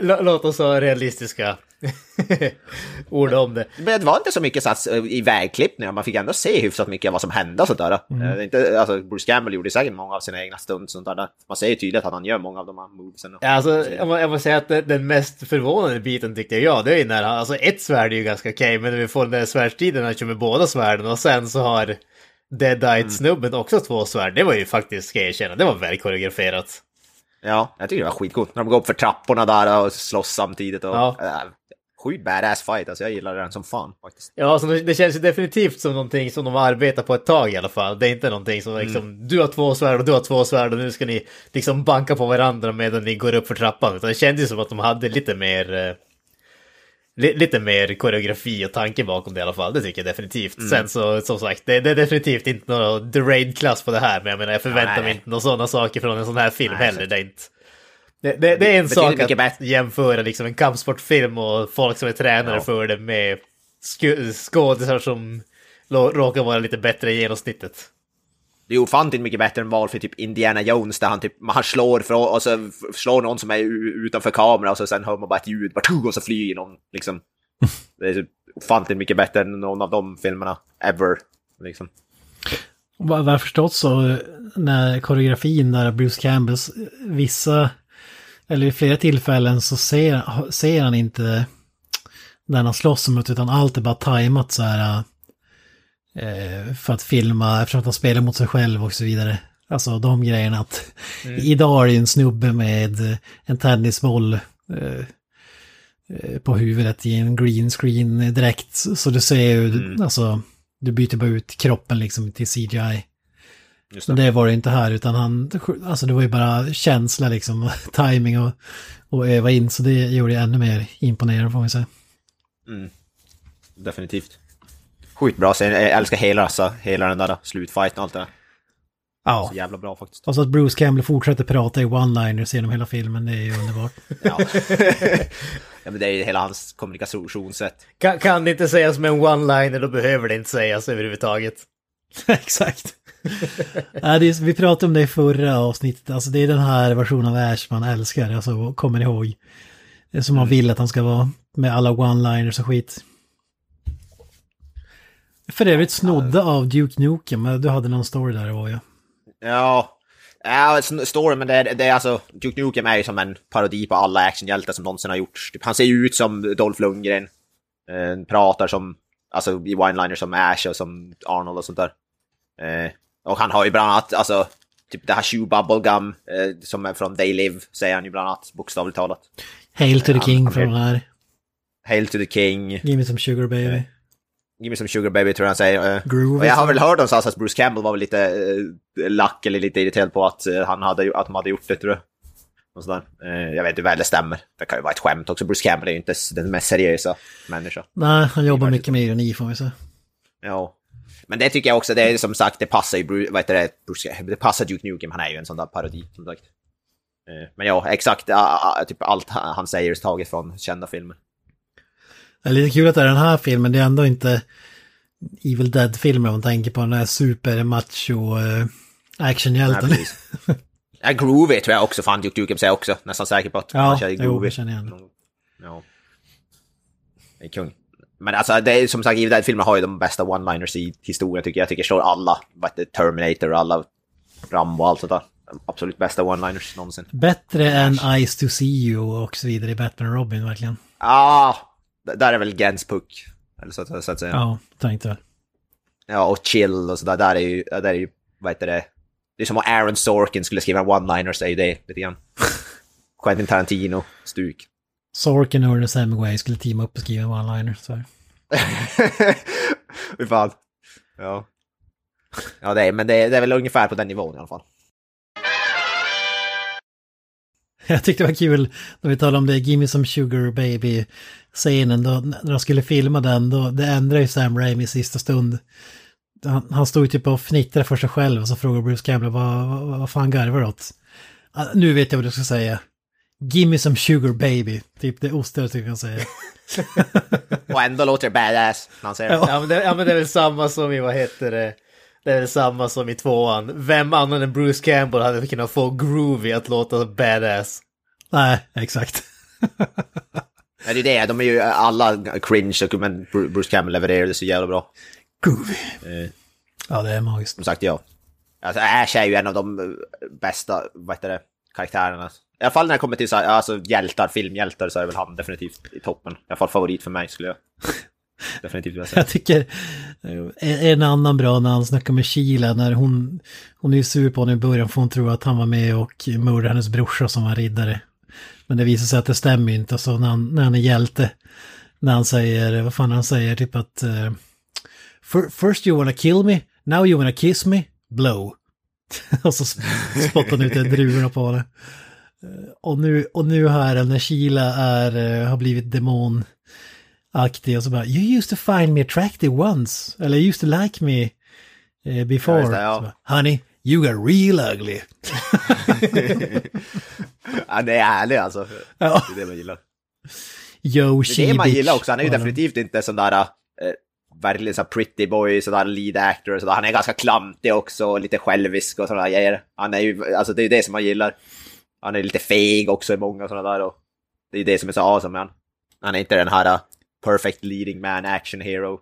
låt oss ha realistiska ord om det. Men det var inte så mycket sats eh, i vägklippningar, man fick ändå se hyfsat mycket av vad som hände och sådär. Mm. Eh, inte, alltså, Bruce Campbell gjorde säkert många av sina egna stunts och sånt där. Man ser ju tydligt att han gör många av de här movesen. Ja, Alltså, jag må- jag måste säga att den mest förvånande biten tyckte jag, det är ju när han, alltså ett svärd är ju ganska okej, men när vi får den där svärdstiden när han kör med båda svärden och sen så har Deadite-snubben också två svärd, det var ju faktiskt, ska jag erkänna, det var väl koreograferat. Ja, jag tycker det var skitcoolt. När de går upp för trapporna där och slåss samtidigt. Och, Ja. Sjukt badass fight, alltså jag gillar den som fan faktiskt. Ja, alltså, det känns ju definitivt som någonting som de har arbetat på ett tag i alla fall. Det är inte någonting som liksom, du har två svärd och du har två svärd och nu ska ni liksom banka på varandra medan ni går upp för trappan. Utan det kändes ju som att de hade lite mer, eh, li, lite mer koreografi och tanke bakom det i alla fall. Det tycker jag definitivt. Sen så, som sagt, det, det är definitivt inte någon The Raid-klass på det här, men jag menar, jag förväntar nej. mig inte några sådana saker från en sån här film Nej, heller. Det är inte... Det, det, det är en sak att bättre. jämföra liksom en kampsportfilm och folk som är tränare Ja. för det med skådisar som råkar vara lite bättre än genomsnittet. Det är ofantligt mycket bättre än val för typ Indiana Jones där han typ, han slår från, och så slår någon som är utanför kamera och så sen hör man bara ett ljud, och så flyger någon liksom. Det är typ ofantligt mycket bättre än någon av de filmerna ever. Liksom. Vad vad jag förstått så när koreografin där Bruce Campbells vissa, eller i flera tillfällen så ser, ser han inte den han slåss mot utan allt är bara tajmat så här eh, för att filma eftersom att han spelar mot sig själv och så vidare. Alltså de grejerna att idag är det en snubbe med en tennisboll eh, eh, på huvudet i en green screen dräkt. Så du ser ju, alltså, du byter bara ut kroppen liksom till CGI. Just Men det. det var det inte här utan han, alltså det var ju bara känsla liksom, timing och, och öva in. Så det gjorde det ännu mer imponerande får man säga. Definitivt. Sjukt bra scen. Jag älskar hela, alltså, hela den där slutfighten och allt det där. Ja, Så jävla bra faktiskt. och så att Bruce Campbell fortsätter prata i one-liners genom hela filmen, det är ju underbart. Ja. ja, men det är ju hela hans kommunikationssätt. Kan, kan det inte sägas med en one-liner, då behöver det inte sägas överhuvudtaget. Exakt. ja, det är, vi pratade om det i förra avsnittet, alltså det är den här versionen av Ash man älskar, alltså kommer ihåg? Som man vill att han ska vara, med alla one-liners och skit. För övrigt snodde av Duke Nukem, men du hade någon story där var ju. Ja, ja story, men det är, det är alltså, Duke Nukem är ju som en parodi på alla actionhjältar som någonsin har gjorts. Typ, han ser ju ut som Dolph Lundgren, eh, pratar som, alltså i one-liners som Ash och som Arnold och sånt där. Eh, och han har ju bland annat, alltså, typ det här Shoe Bubblegum eh, som är från They Live, säger han ju bland annat, bokstavligt talat. Hail to the Han- King han- från den här. Hail to the King, Give me some sugar baby. Give me some sugar baby tror jag han säger. Eh, Groove. Och jag har väl hört någonstans att Bruce Campbell var väl lite eh, lack eller lite irriterad på att, eh, han hade, att de hade gjort det tror jag. Och sådär. Eh, jag vet inte väl det stämmer. Det kan ju vara ett skämt också. Bruce Campbell är ju inte den mest seriösa människan. Nej, han jobbar mycket med ironi får vi säga. Ja. Men det tycker jag också, det är som sagt, det passar ju Bruce, vad heter det, Bruce, det passar Duke Nukem, han är ju en sån där parodi som sagt. Eh, Men ja, exakt, typ allt han säger är taget från kända filmer. Det är lite kul att det är den här filmen, det är ändå inte Evil Dead-filmer om man tänker på den här supermacho Nej, actionhjälten. precis. Ja, Groovy tror jag också, fan Duke Nukem säger också, nästan säker på att Ja, han kör jo, Groovy. jag känner igen. Ja. Det är kung. Men alltså, det är som sagt, Evil Dead-filmer har ju de bästa one-liners i historien tycker jag. Jag tycker slår alla, det, Terminator och alla Rambo och allt sånt där. Absolut bästa one-liners någonsin. Bättre än Eyes to see you och så vidare i Batman och Robin verkligen. Ah, d- där är väl Gens Puck. Eller så, att- så att säga. Ja. Ja, tänkte jag. ja, och Chill och sådär. Där är ju, där är ju, vad heter det? Det är som om Aaron Sorkin skulle skriva en one-liner, säger det lite grann. Quentin Tarantino-stuk. Sorkin och Ernest Hemingway skulle teama upp och skriva en one-liner. Så här. Fy fan. Ja. Ja, det är, men det är, det är väl ungefär på den nivån i alla fall. Jag tyckte det var kul när vi talade om det, Gimme Some Sugar Baby-scenen. Då, när de skulle filma den, då, det ändrade ju Sam Raimi i sista stund. Han, han stod ju typ och fnittrade för sig själv och så frågade Bruce Campbell vad, vad, vad fan garvar du åt? Ah, nu vet jag vad du ska säga. Gimme some sugar baby. Typ det ostigaste jag kan säga. Och ändå låter det badass när han säger det. Ja men, det, ja men det är väl samma som i, vad heter det? Det är väl samma som i tvåan. Vem annan än Bruce Campbell hade kunnat få Groovy att låta badass? Nej, exakt. Ja, det är det, de är ju alla cringe, och- men Bruce Campbell levererade så jävla bra. Groovy. Eh, Ja, det är magiskt. som sagt, ja. Alltså Ash är ju en av de eh, bästa, vad heter det, karaktärerna. I alla fall när det kommer till så här, alltså, hjältar, filmhjältar, så är väl han definitivt i toppen. I alla fall favorit för mig skulle jag definitivt vilja säga. Jag tycker eh, en annan bra när han snackar med Sheila när hon, hon är ju sur på honom i början för hon tror att han var med och mördade hennes brorsa som var riddare. Men det visar sig att det stämmer inte så när han, när han är hjälte, när han säger, vad fan han säger, typ att eh, "Fir- First you wanna kill me, now you wanna kiss me, blow. och så spottar han ut druvorna på henne. Eh, Och nu, och nu här när Sheila är, eh, har blivit demon aktig och så bara You used to find me attractive once. Eller you used to like me eh, before. Ja, det, ja. Bara, Honey, you got real ugly. Ja, det är ärlig alltså. Ja. Det är det man gillar. Yo, Det är det man gillar också, han är ju definitivt inte sån där... Eh, verkligen så pretty boy, sådär lead actor och sådär. Han är ganska klantig också, och lite självisk och sådana grejer. Han är ju, alltså det är ju det som man gillar. Han är lite feg också i många sådana där och det är ju det som är så awesome med han. Han är inte den här uh, perfect leading man action hero.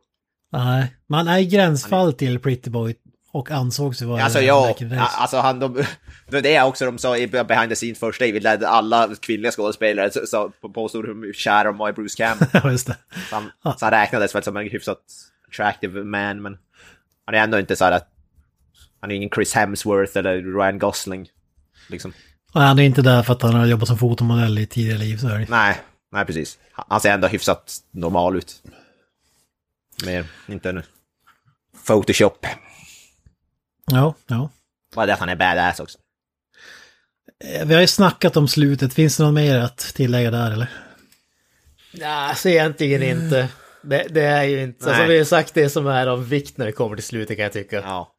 Nej, man är i gränsfall till Pretty Boy och ansågs ju vara Alltså ja, alltså han, de, det är också de sa i behind the scenes första Evil Dead, alla kvinnliga skådespelare så, påstod hur kära de var i Bruce Campbell. Ja, det. Så han, så han räknades väl som en hyfsat attractive man, men han är ändå inte så att han är ingen Chris Hemsworth eller Ryan Gosling. Liksom. Och han är inte där för att han har jobbat som fotomodell i tidigare liv, så är det. Nej, nej precis. Han ser ändå hyfsat normal ut. Mer, inte en Photoshop. Ja, ja. Bara det att han är badass också. Eh, Vi har ju snackat om slutet, finns det något mer att tillägga där eller? Nej, alltså egentligen inte. Det, det är ju inte, alltså Nej. vi har sagt det som är av vikt när det kommer till slutet kan jag tycka. Ja.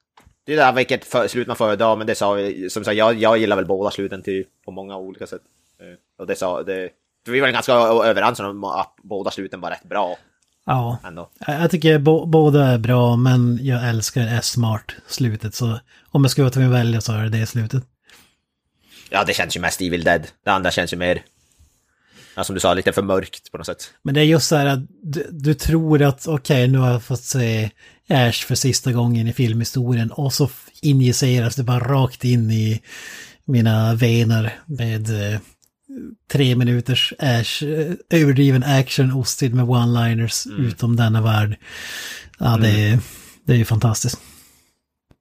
Det är där vilket för, slut man föredrar, men det sa vi, som sagt, jag, jag gillar väl båda sluten till, på många olika sätt. Eh, Och det sa, det, för vi var ganska överens om att båda sluten var rätt bra Ja, ändå. jag jag tycker bo- båda är bra, men jag älskar S-Smart slutet, så om jag skulle vara tvungen att välja så är det det slutet. Ja, det känns ju mest Evil Dead. Det andra känns ju mer, ja, som du sa, lite för mörkt på något sätt. Men det är just så här att du, du tror att okej, nu har jag fått se Ash för sista gången i filmhistorien och så injiceras det bara rakt in i mina vener med eh, tre minuters Ash, eh, överdriven action ostid med one-liners utom denna värld. Ja, det, är, det är ju fantastiskt.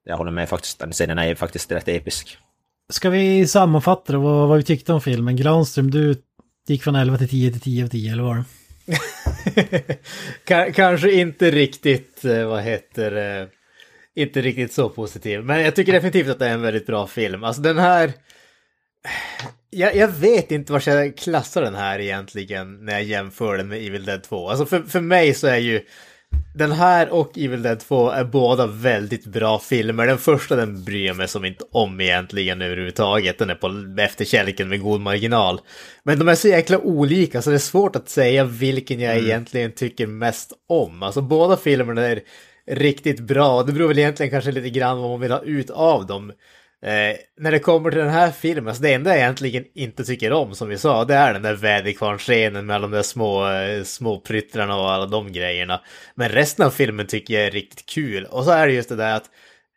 Jag håller med faktiskt, den scenen är faktiskt rätt episk. Ska vi sammanfatta då vad, vad vi tyckte om filmen? Granström, du gick från 11 till 10 till 10 av 10, eller vad var det? Ka- Kanske inte riktigt, eh, vad heter det, inte riktigt så positiv. Men jag tycker definitivt att det är en väldigt bra film. Alltså den här... Jag, jag vet inte var jag klassar den här egentligen när jag jämför den med Evil Dead 2. Alltså för, för mig så är ju den här och Evil Dead 2 är båda väldigt bra filmer. Den första den bryr jag mig som inte om egentligen överhuvudtaget. Den är på efterkälken med god marginal. Men de är så jäkla olika så det är svårt att säga vilken jag egentligen tycker mest om. Alltså båda filmerna är riktigt bra. Det beror väl egentligen kanske lite grann vad man vill ha ut av dem. Eh, när det kommer till den här filmen, så det enda jag egentligen inte tycker om, som vi sa, det är den där väderkvarnsscenen med alla de där små, eh, små pryttlarna och alla de grejerna. Men resten av filmen tycker jag är riktigt kul. Och så är det just det där att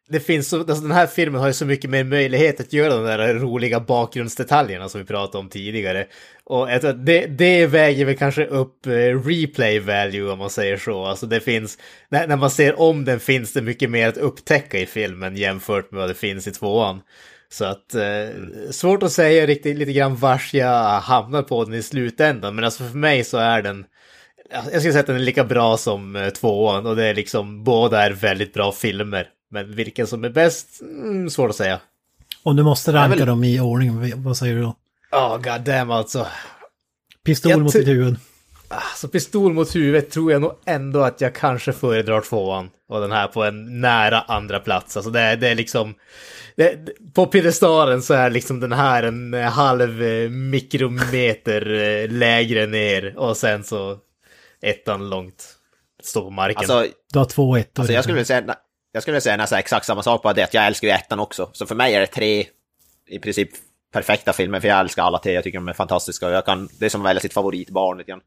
det finns så, alltså den här filmen har ju så mycket mer möjlighet att göra de där roliga bakgrundsdetaljerna som vi pratade om tidigare. Och jag tror att det, det väger väl kanske upp eh, replay value om man säger så. Alltså det finns, när, när man ser om den finns det mycket mer att upptäcka i filmen jämfört med vad det finns i tvåan. Så att, eh, svårt att säga riktigt lite grann vars jag hamnar på den i slutändan. Men alltså för mig så är den, jag skulle säga att den är lika bra som eh, tvåan och det är liksom, båda är väldigt bra filmer. Men vilken som är bäst, mm, svårt att säga. Om du måste ranka väl- dem i ordning, vad säger du då? Ja, oh, god damn alltså. Pistol Jag mot ditt huvud. Så pistol mot huvudet tror jag nog ändå att jag kanske föredrar tvåan. Och den här på en nära andra plats. Alltså det, är- det är liksom... Det, det- på piedestalen så är liksom den här en eh, halv eh, mikrometer eh, lägre ner. Och sen så ettan långt. Står på marken. Alltså, Du har två ettor. alltså jag skulle vilja säga, jag skulle säga nästan exakt samma sak, bara det att jag älskar ju ettan också. Så för mig är det tre i princip perfekta filmer, för jag älskar alla tre, jag tycker de är fantastiska. Och jag kan, det är som att välja sitt favoritbarn lite grann.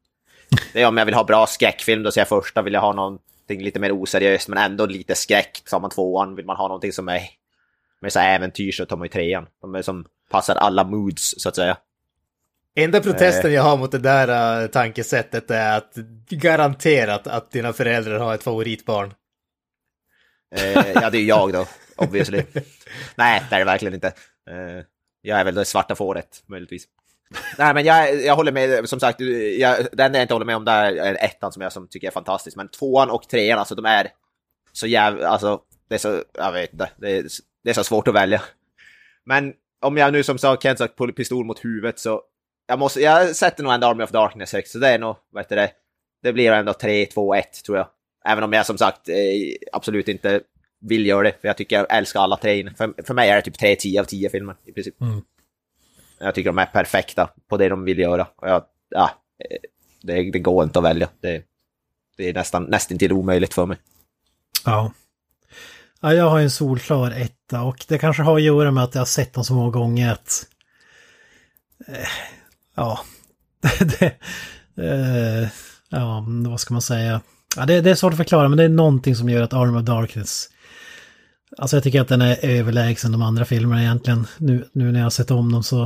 Det är om jag vill ha bra skräckfilm, då ser jag första, vill jag ha någonting lite mer oseriöst, men ändå lite skräck, så har man tvåan. Vill man ha någonting som är med så här äventyr så tar man ju trean. De är som passar alla moods, så att säga. Enda protesten jag har mot det där uh, tankesättet är att garanterat att dina föräldrar har ett favoritbarn. Eh, ja, det är ju jag då, obviously. Nej, det är det verkligen inte. Eh, jag är väl det svarta fåret, möjligtvis. Nej, men jag, jag håller med, som sagt, jag, det enda jag inte håller med om där är ettan som jag som tycker är fantastisk. Men tvåan och trean, alltså de är så jävla, alltså, det är så, jag vet inte, det är, det är så svårt att välja. Men om jag nu som sagt, Kent sagt, pistol mot huvudet så, jag måste, jag sätter nog ändå Army of Darkness högst, så det är nog, vad heter det, det blir ändå 3, 2, 1 tror jag. Även om jag som sagt eh, absolut inte vill göra det, för jag tycker jag älskar alla tre. För, för mig är det typ 3, 10 av 10 filmer i princip. Mm. Jag tycker de är perfekta på det de vill göra. Och jag, ja, eh, det, det går inte att välja. Det, det är nästan nästintill omöjligt för mig. Ja. ja. Jag har en solklar etta och det kanske har att göra med att jag har sett den så många gånger att... Eh, ja. det, eh, ja, vad ska man säga? Ja, det, det, är svårt att förklara men det är någonting som gör att Arm of Darkness... Alltså jag tycker att den är överlägsen de andra filmerna egentligen. Nu, nu när jag har sett om dem så...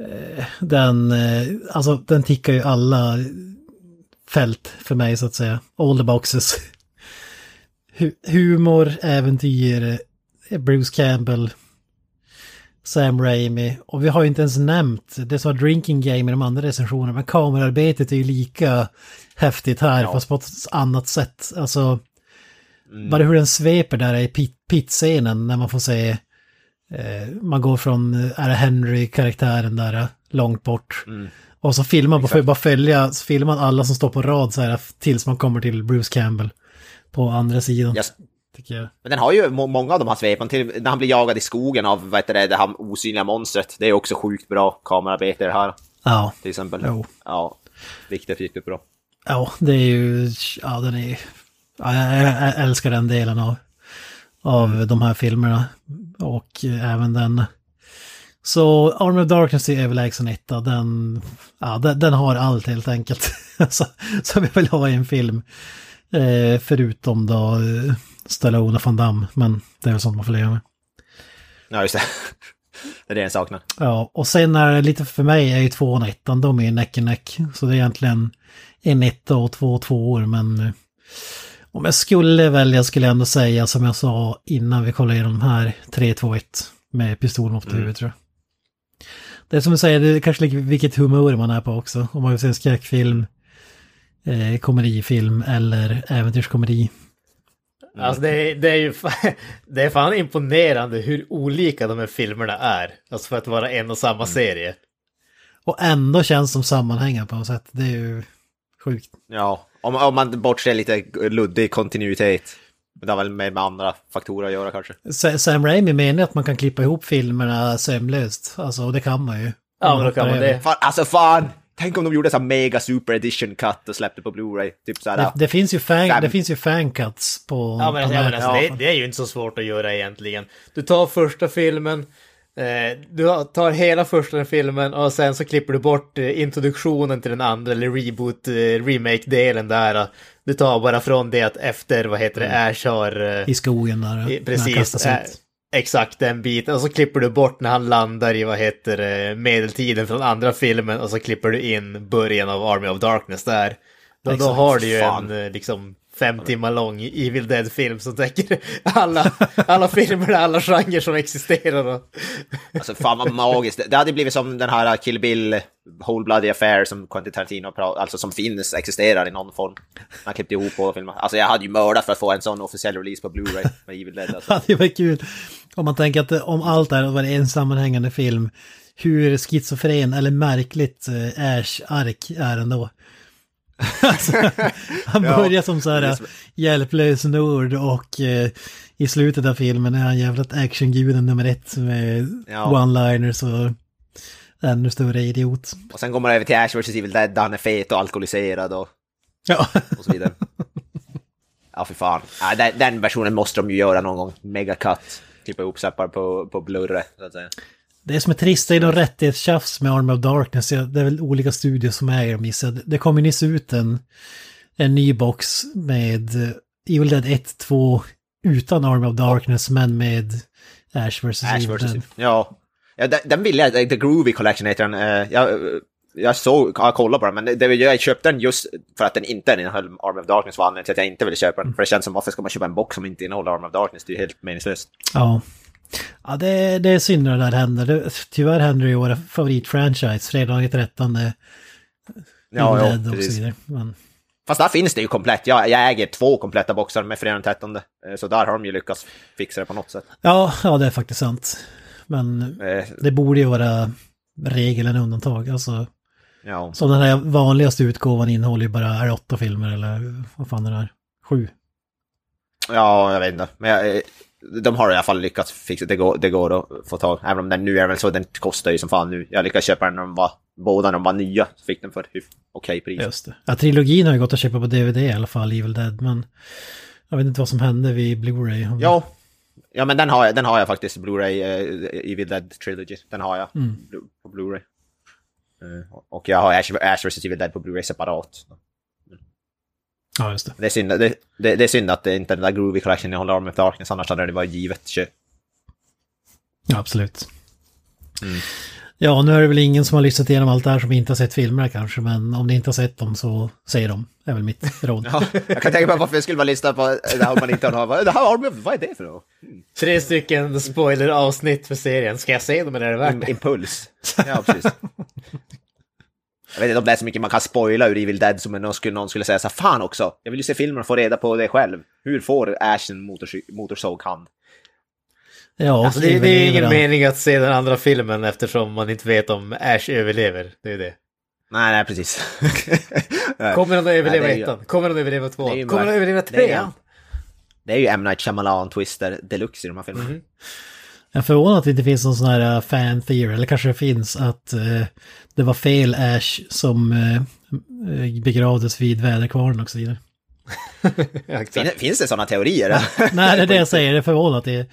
Eh, den, eh, alltså den tickar ju alla fält för mig så att säga. All the boxes. Humor, äventyr, eh, Bruce Campbell, Sam Raimi. Och vi har ju inte ens nämnt det som var Drinking Game i de andra recensionerna. Men kamerarbetet är ju lika häftigt här ja. fast på ett annat sätt. Alltså, mm. bara hur den sveper där i pit-scenen när man får se eh, man går från, är det Henry-karaktären där långt bort. Mm. Och så filmar man, får bara följa, så filmar man alla som står på rad så här tills man kommer till Bruce Campbell på andra sidan. Yes. Men den har ju många av de här svepen, till när han blir jagad i skogen av vad heter det, det här osynliga monstret. Det är också sjukt bra kamerarbete det här. Ja. Till exempel. Jo. Ja, riktigt, riktigt bra. Ja, det är ju, ja den är, ja, jag, älskar den delen av, av de här filmerna. Och även den så Army of Darkness är överlägsen etta. Den, ja, den, den, har allt helt enkelt. Som vi vill ha i en film. Eh, förutom då Stallone och Van Damme. Men det är väl sånt man får leva med. Ja, just det. Det är det jag saknar. Ja, och sen är det lite för mig är ju tvåan och ettan, de är ju neck and neck. Så det är egentligen en etta och två tvåor, men eh, om jag skulle välja skulle jag ändå säga som jag sa innan vi kollade igenom de här 3-2-1 med pistolen upp till mm. huvudet tror jag. Det är som du säger, det är kanske ligger vilket humör man är på också. Om man vill se en skräckfilm, eh, komedifilm eller äventyrskomedi. Alltså det är, det är ju det är fan imponerande hur olika de här filmerna är. Alltså för att vara en och samma mm. serie. Och ändå känns som sammanhängande på något sätt. Det är ju sjukt. Ja, om, om man bortser lite luddig kontinuitet. Det har väl med, med andra faktorer att göra kanske. Sam Raimi menar att man kan klippa ihop filmerna sömlöst. Alltså, och det kan man ju. Ja, men då kan man det. Fan, alltså fan! Tänk om de gjorde så mega super edition cut och släppte på Blu-ray. Typ så det, det, finns ju fan, det finns ju fancuts på... Ja, men, alltså, ja, men alltså, det, det, är ju inte så svårt att göra egentligen. Du tar första filmen, eh, du tar hela första filmen och sen så klipper du bort eh, introduktionen till den andra, eller reboot, eh, remake-delen där. Du tar bara från det att efter, vad heter det, mm. Ash har... I skogen där. Precis. Äh, exakt den biten. Och så klipper du bort när han landar i, vad heter det, medeltiden från andra filmen. Och så klipper du in början av Army of Darkness där. Då, då har du ju Fan. en, liksom, fem timmar lång Evil Dead-film som täcker alla, alla filmer, alla genrer som existerar. Alltså fan vad magiskt. Det hade blivit som den här Kill Bill Whole Bloody Affair som Quentin Tarantino pratar, alltså som finns, existerar i någon form. Man klippte ihop på filmen. Alltså jag hade ju mördat för att få en sån officiell release på Blu-ray med Evil Dead. Alltså. Det var kul. Om man tänker att om allt det här var en sammanhängande film, hur schizofren eller märkligt eh, Ash ark är ändå. alltså, han börjar ja, som så här hjälplös nord och eh, i slutet av filmen är han jävligt actionguden nummer ett med ja. one-liners och ännu större idiot. Och sen går man över till Ash vs. Evil Dead, han är fet och alkoholiserad och, ja. och så vidare. Ja, för fan. Ja, den, den, versionen måste de ju göra någon gång. Mega cut. Klippa ihop seppar på, på blurre, så att säga. Det som är trist är något rättighetstjafs med Arm of Darkness. Det är väl olika studios som äger dem gissar Det kommer nyss ut en, en ny box med Evil Dead 1, 2 utan Arm of Darkness men med Ash vs. Ash vs. Ja. ja, den, den vill jag, The Groovy Collection heter den. Uh, jag, jag såg, jag kollade på den, men det, jag köpte den just för att den inte innehöll Arm of Darkness var anledningen till att jag inte ville köpa den. För det känns som, varför ska man köpa en box som inte innehåller Arm of Darkness? Det är ju helt meningslöst. Ja. Ja, det, det är synd när det där händer. Det, tyvärr händer det i våra favoritfranchise, Fredag 13. Ja, ja, precis. Men... Fast där finns det ju komplett. Jag, jag äger två kompletta boxar med Fredag 13. Eh, så där har de ju lyckats fixa det på något sätt. Ja, ja det är faktiskt sant. Men eh. det borde ju vara regel än undantag. Alltså, ja. Så den här vanligaste utgåvan innehåller ju bara, är åtta filmer eller vad fan är det är? Sju? Ja, jag vet inte. Men jag, de har i alla fall lyckats fixa det. Går, det går att få tag Även om den nu är väl så, den kostar ju som fan nu. Jag lyckades köpa den när de var, båda när de var nya. Så fick den för okej pris. Just det. Ja, trilogin har ju gått att köpa på DVD i alla fall, Evil Dead, men jag vet inte vad som hände vid Blu-ray. Ja. Ja men den har jag, den har jag faktiskt, Blu-ray, uh, Evil Dead Trilogy. Den har jag Blu- på Blu-ray. Eh, och jag har Ash, Ash vs Evil Dead på Blu-ray separat. Ja, just det. Det är synd, det, det, det är synd att det inte den där Groovy Collection jag håller Army of Darkness, annars hade det varit givet köp. Ja, absolut. Ja, nu är det väl ingen som har lyssnat igenom allt det här som inte har sett filmerna kanske, men om ni inte har sett dem så säg dem. Det är väl mitt råd. Ja, jag kan tänka mig varför jag skulle bara lyssna på det här om man inte har Det här vad är det för något? Tre stycken spoiler-avsnitt för serien. Ska jag se dem eller är det värt det? Impuls. Ja, precis. Jag vet inte om det är så mycket man kan spoila ur Evil Dead som någon skulle, någon skulle säga så fan också, jag vill ju se filmen och få reda på det själv. Hur får Ash en motorsåghand? Ja, Alltså, det, det är ingen mening att se den andra filmen eftersom man inte vet om Ash överlever. Det är det. Nej, nej, precis. Kommer han att överleva Nej, ju- ettan? Kommer han att överleva tvåan? Kommer han att överleva det är- trean? Det är ju M. Night Shyamalan Twister deluxe i de här filmerna. Jag är förvånad att det inte finns någon sån här uh, fan theory, eller kanske det finns, att eh, det var fel Ash som eh, eh, begravdes vid väderkvarnen och så vidare. Ja, exakt. Fin, finns det sådana teorier? Nej, det är det jag säger, det är förvånad att det,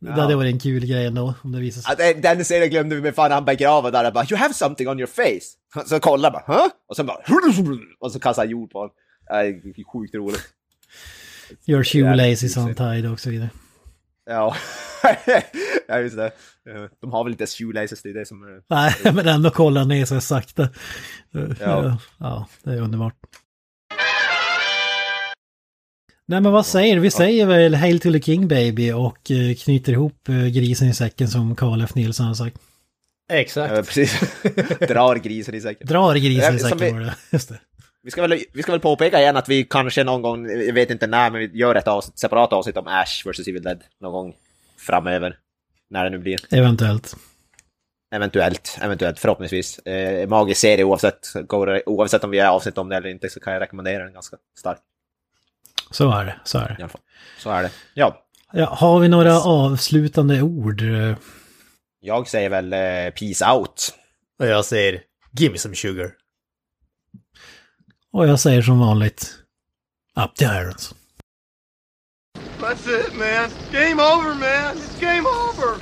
det hade varit en kul grej ändå, om det visar sig. Ja, den- Den serien glömde vi, men fan han begraver där och bara “You have something on your face”. Så kollar bara “Huh?” och sen bara och så kastar han jord på honom. Nej, Sjukt roligt. Your shoelace is untied och så vidare. Ja, ja just det. Eh, De har väl inte shoelaces, det är det som är... Nej, men ändå kollar ner så sakta. Ja. ja, det är underbart. Nej men vad säger du? Vi säger väl Hail to the King Baby och eh, knyter ihop eh, grisen i säcken som Karl F. Nilsson har sagt. Exakt. Ja, precis. Drar grisen i säcken. Drar grisen i säcken vi- var det. Just det. Vi ska, väl, vi ska väl påpeka igen att vi kanske någon gång, jag vet inte när, men vi gör ett avsnitt, separat avsnitt om Ash vs Evil Dead någon gång framöver. När det nu blir. Eventuellt. Eventuellt, eventuellt, förhoppningsvis. Eh, magisk serie oavsett, går det, oavsett om vi gör avsnitt om det eller inte så kan jag rekommendera den ganska starkt. Så är det. Så är I det. alla fall. Så är det. Ja, Ja, har vi några avslutande ord? Jag säger väl eh, peace out. Och jag säger Give me some sugar. Och jag säger som vanligt Up the irons. That's it, man. Game over, man. It's game over.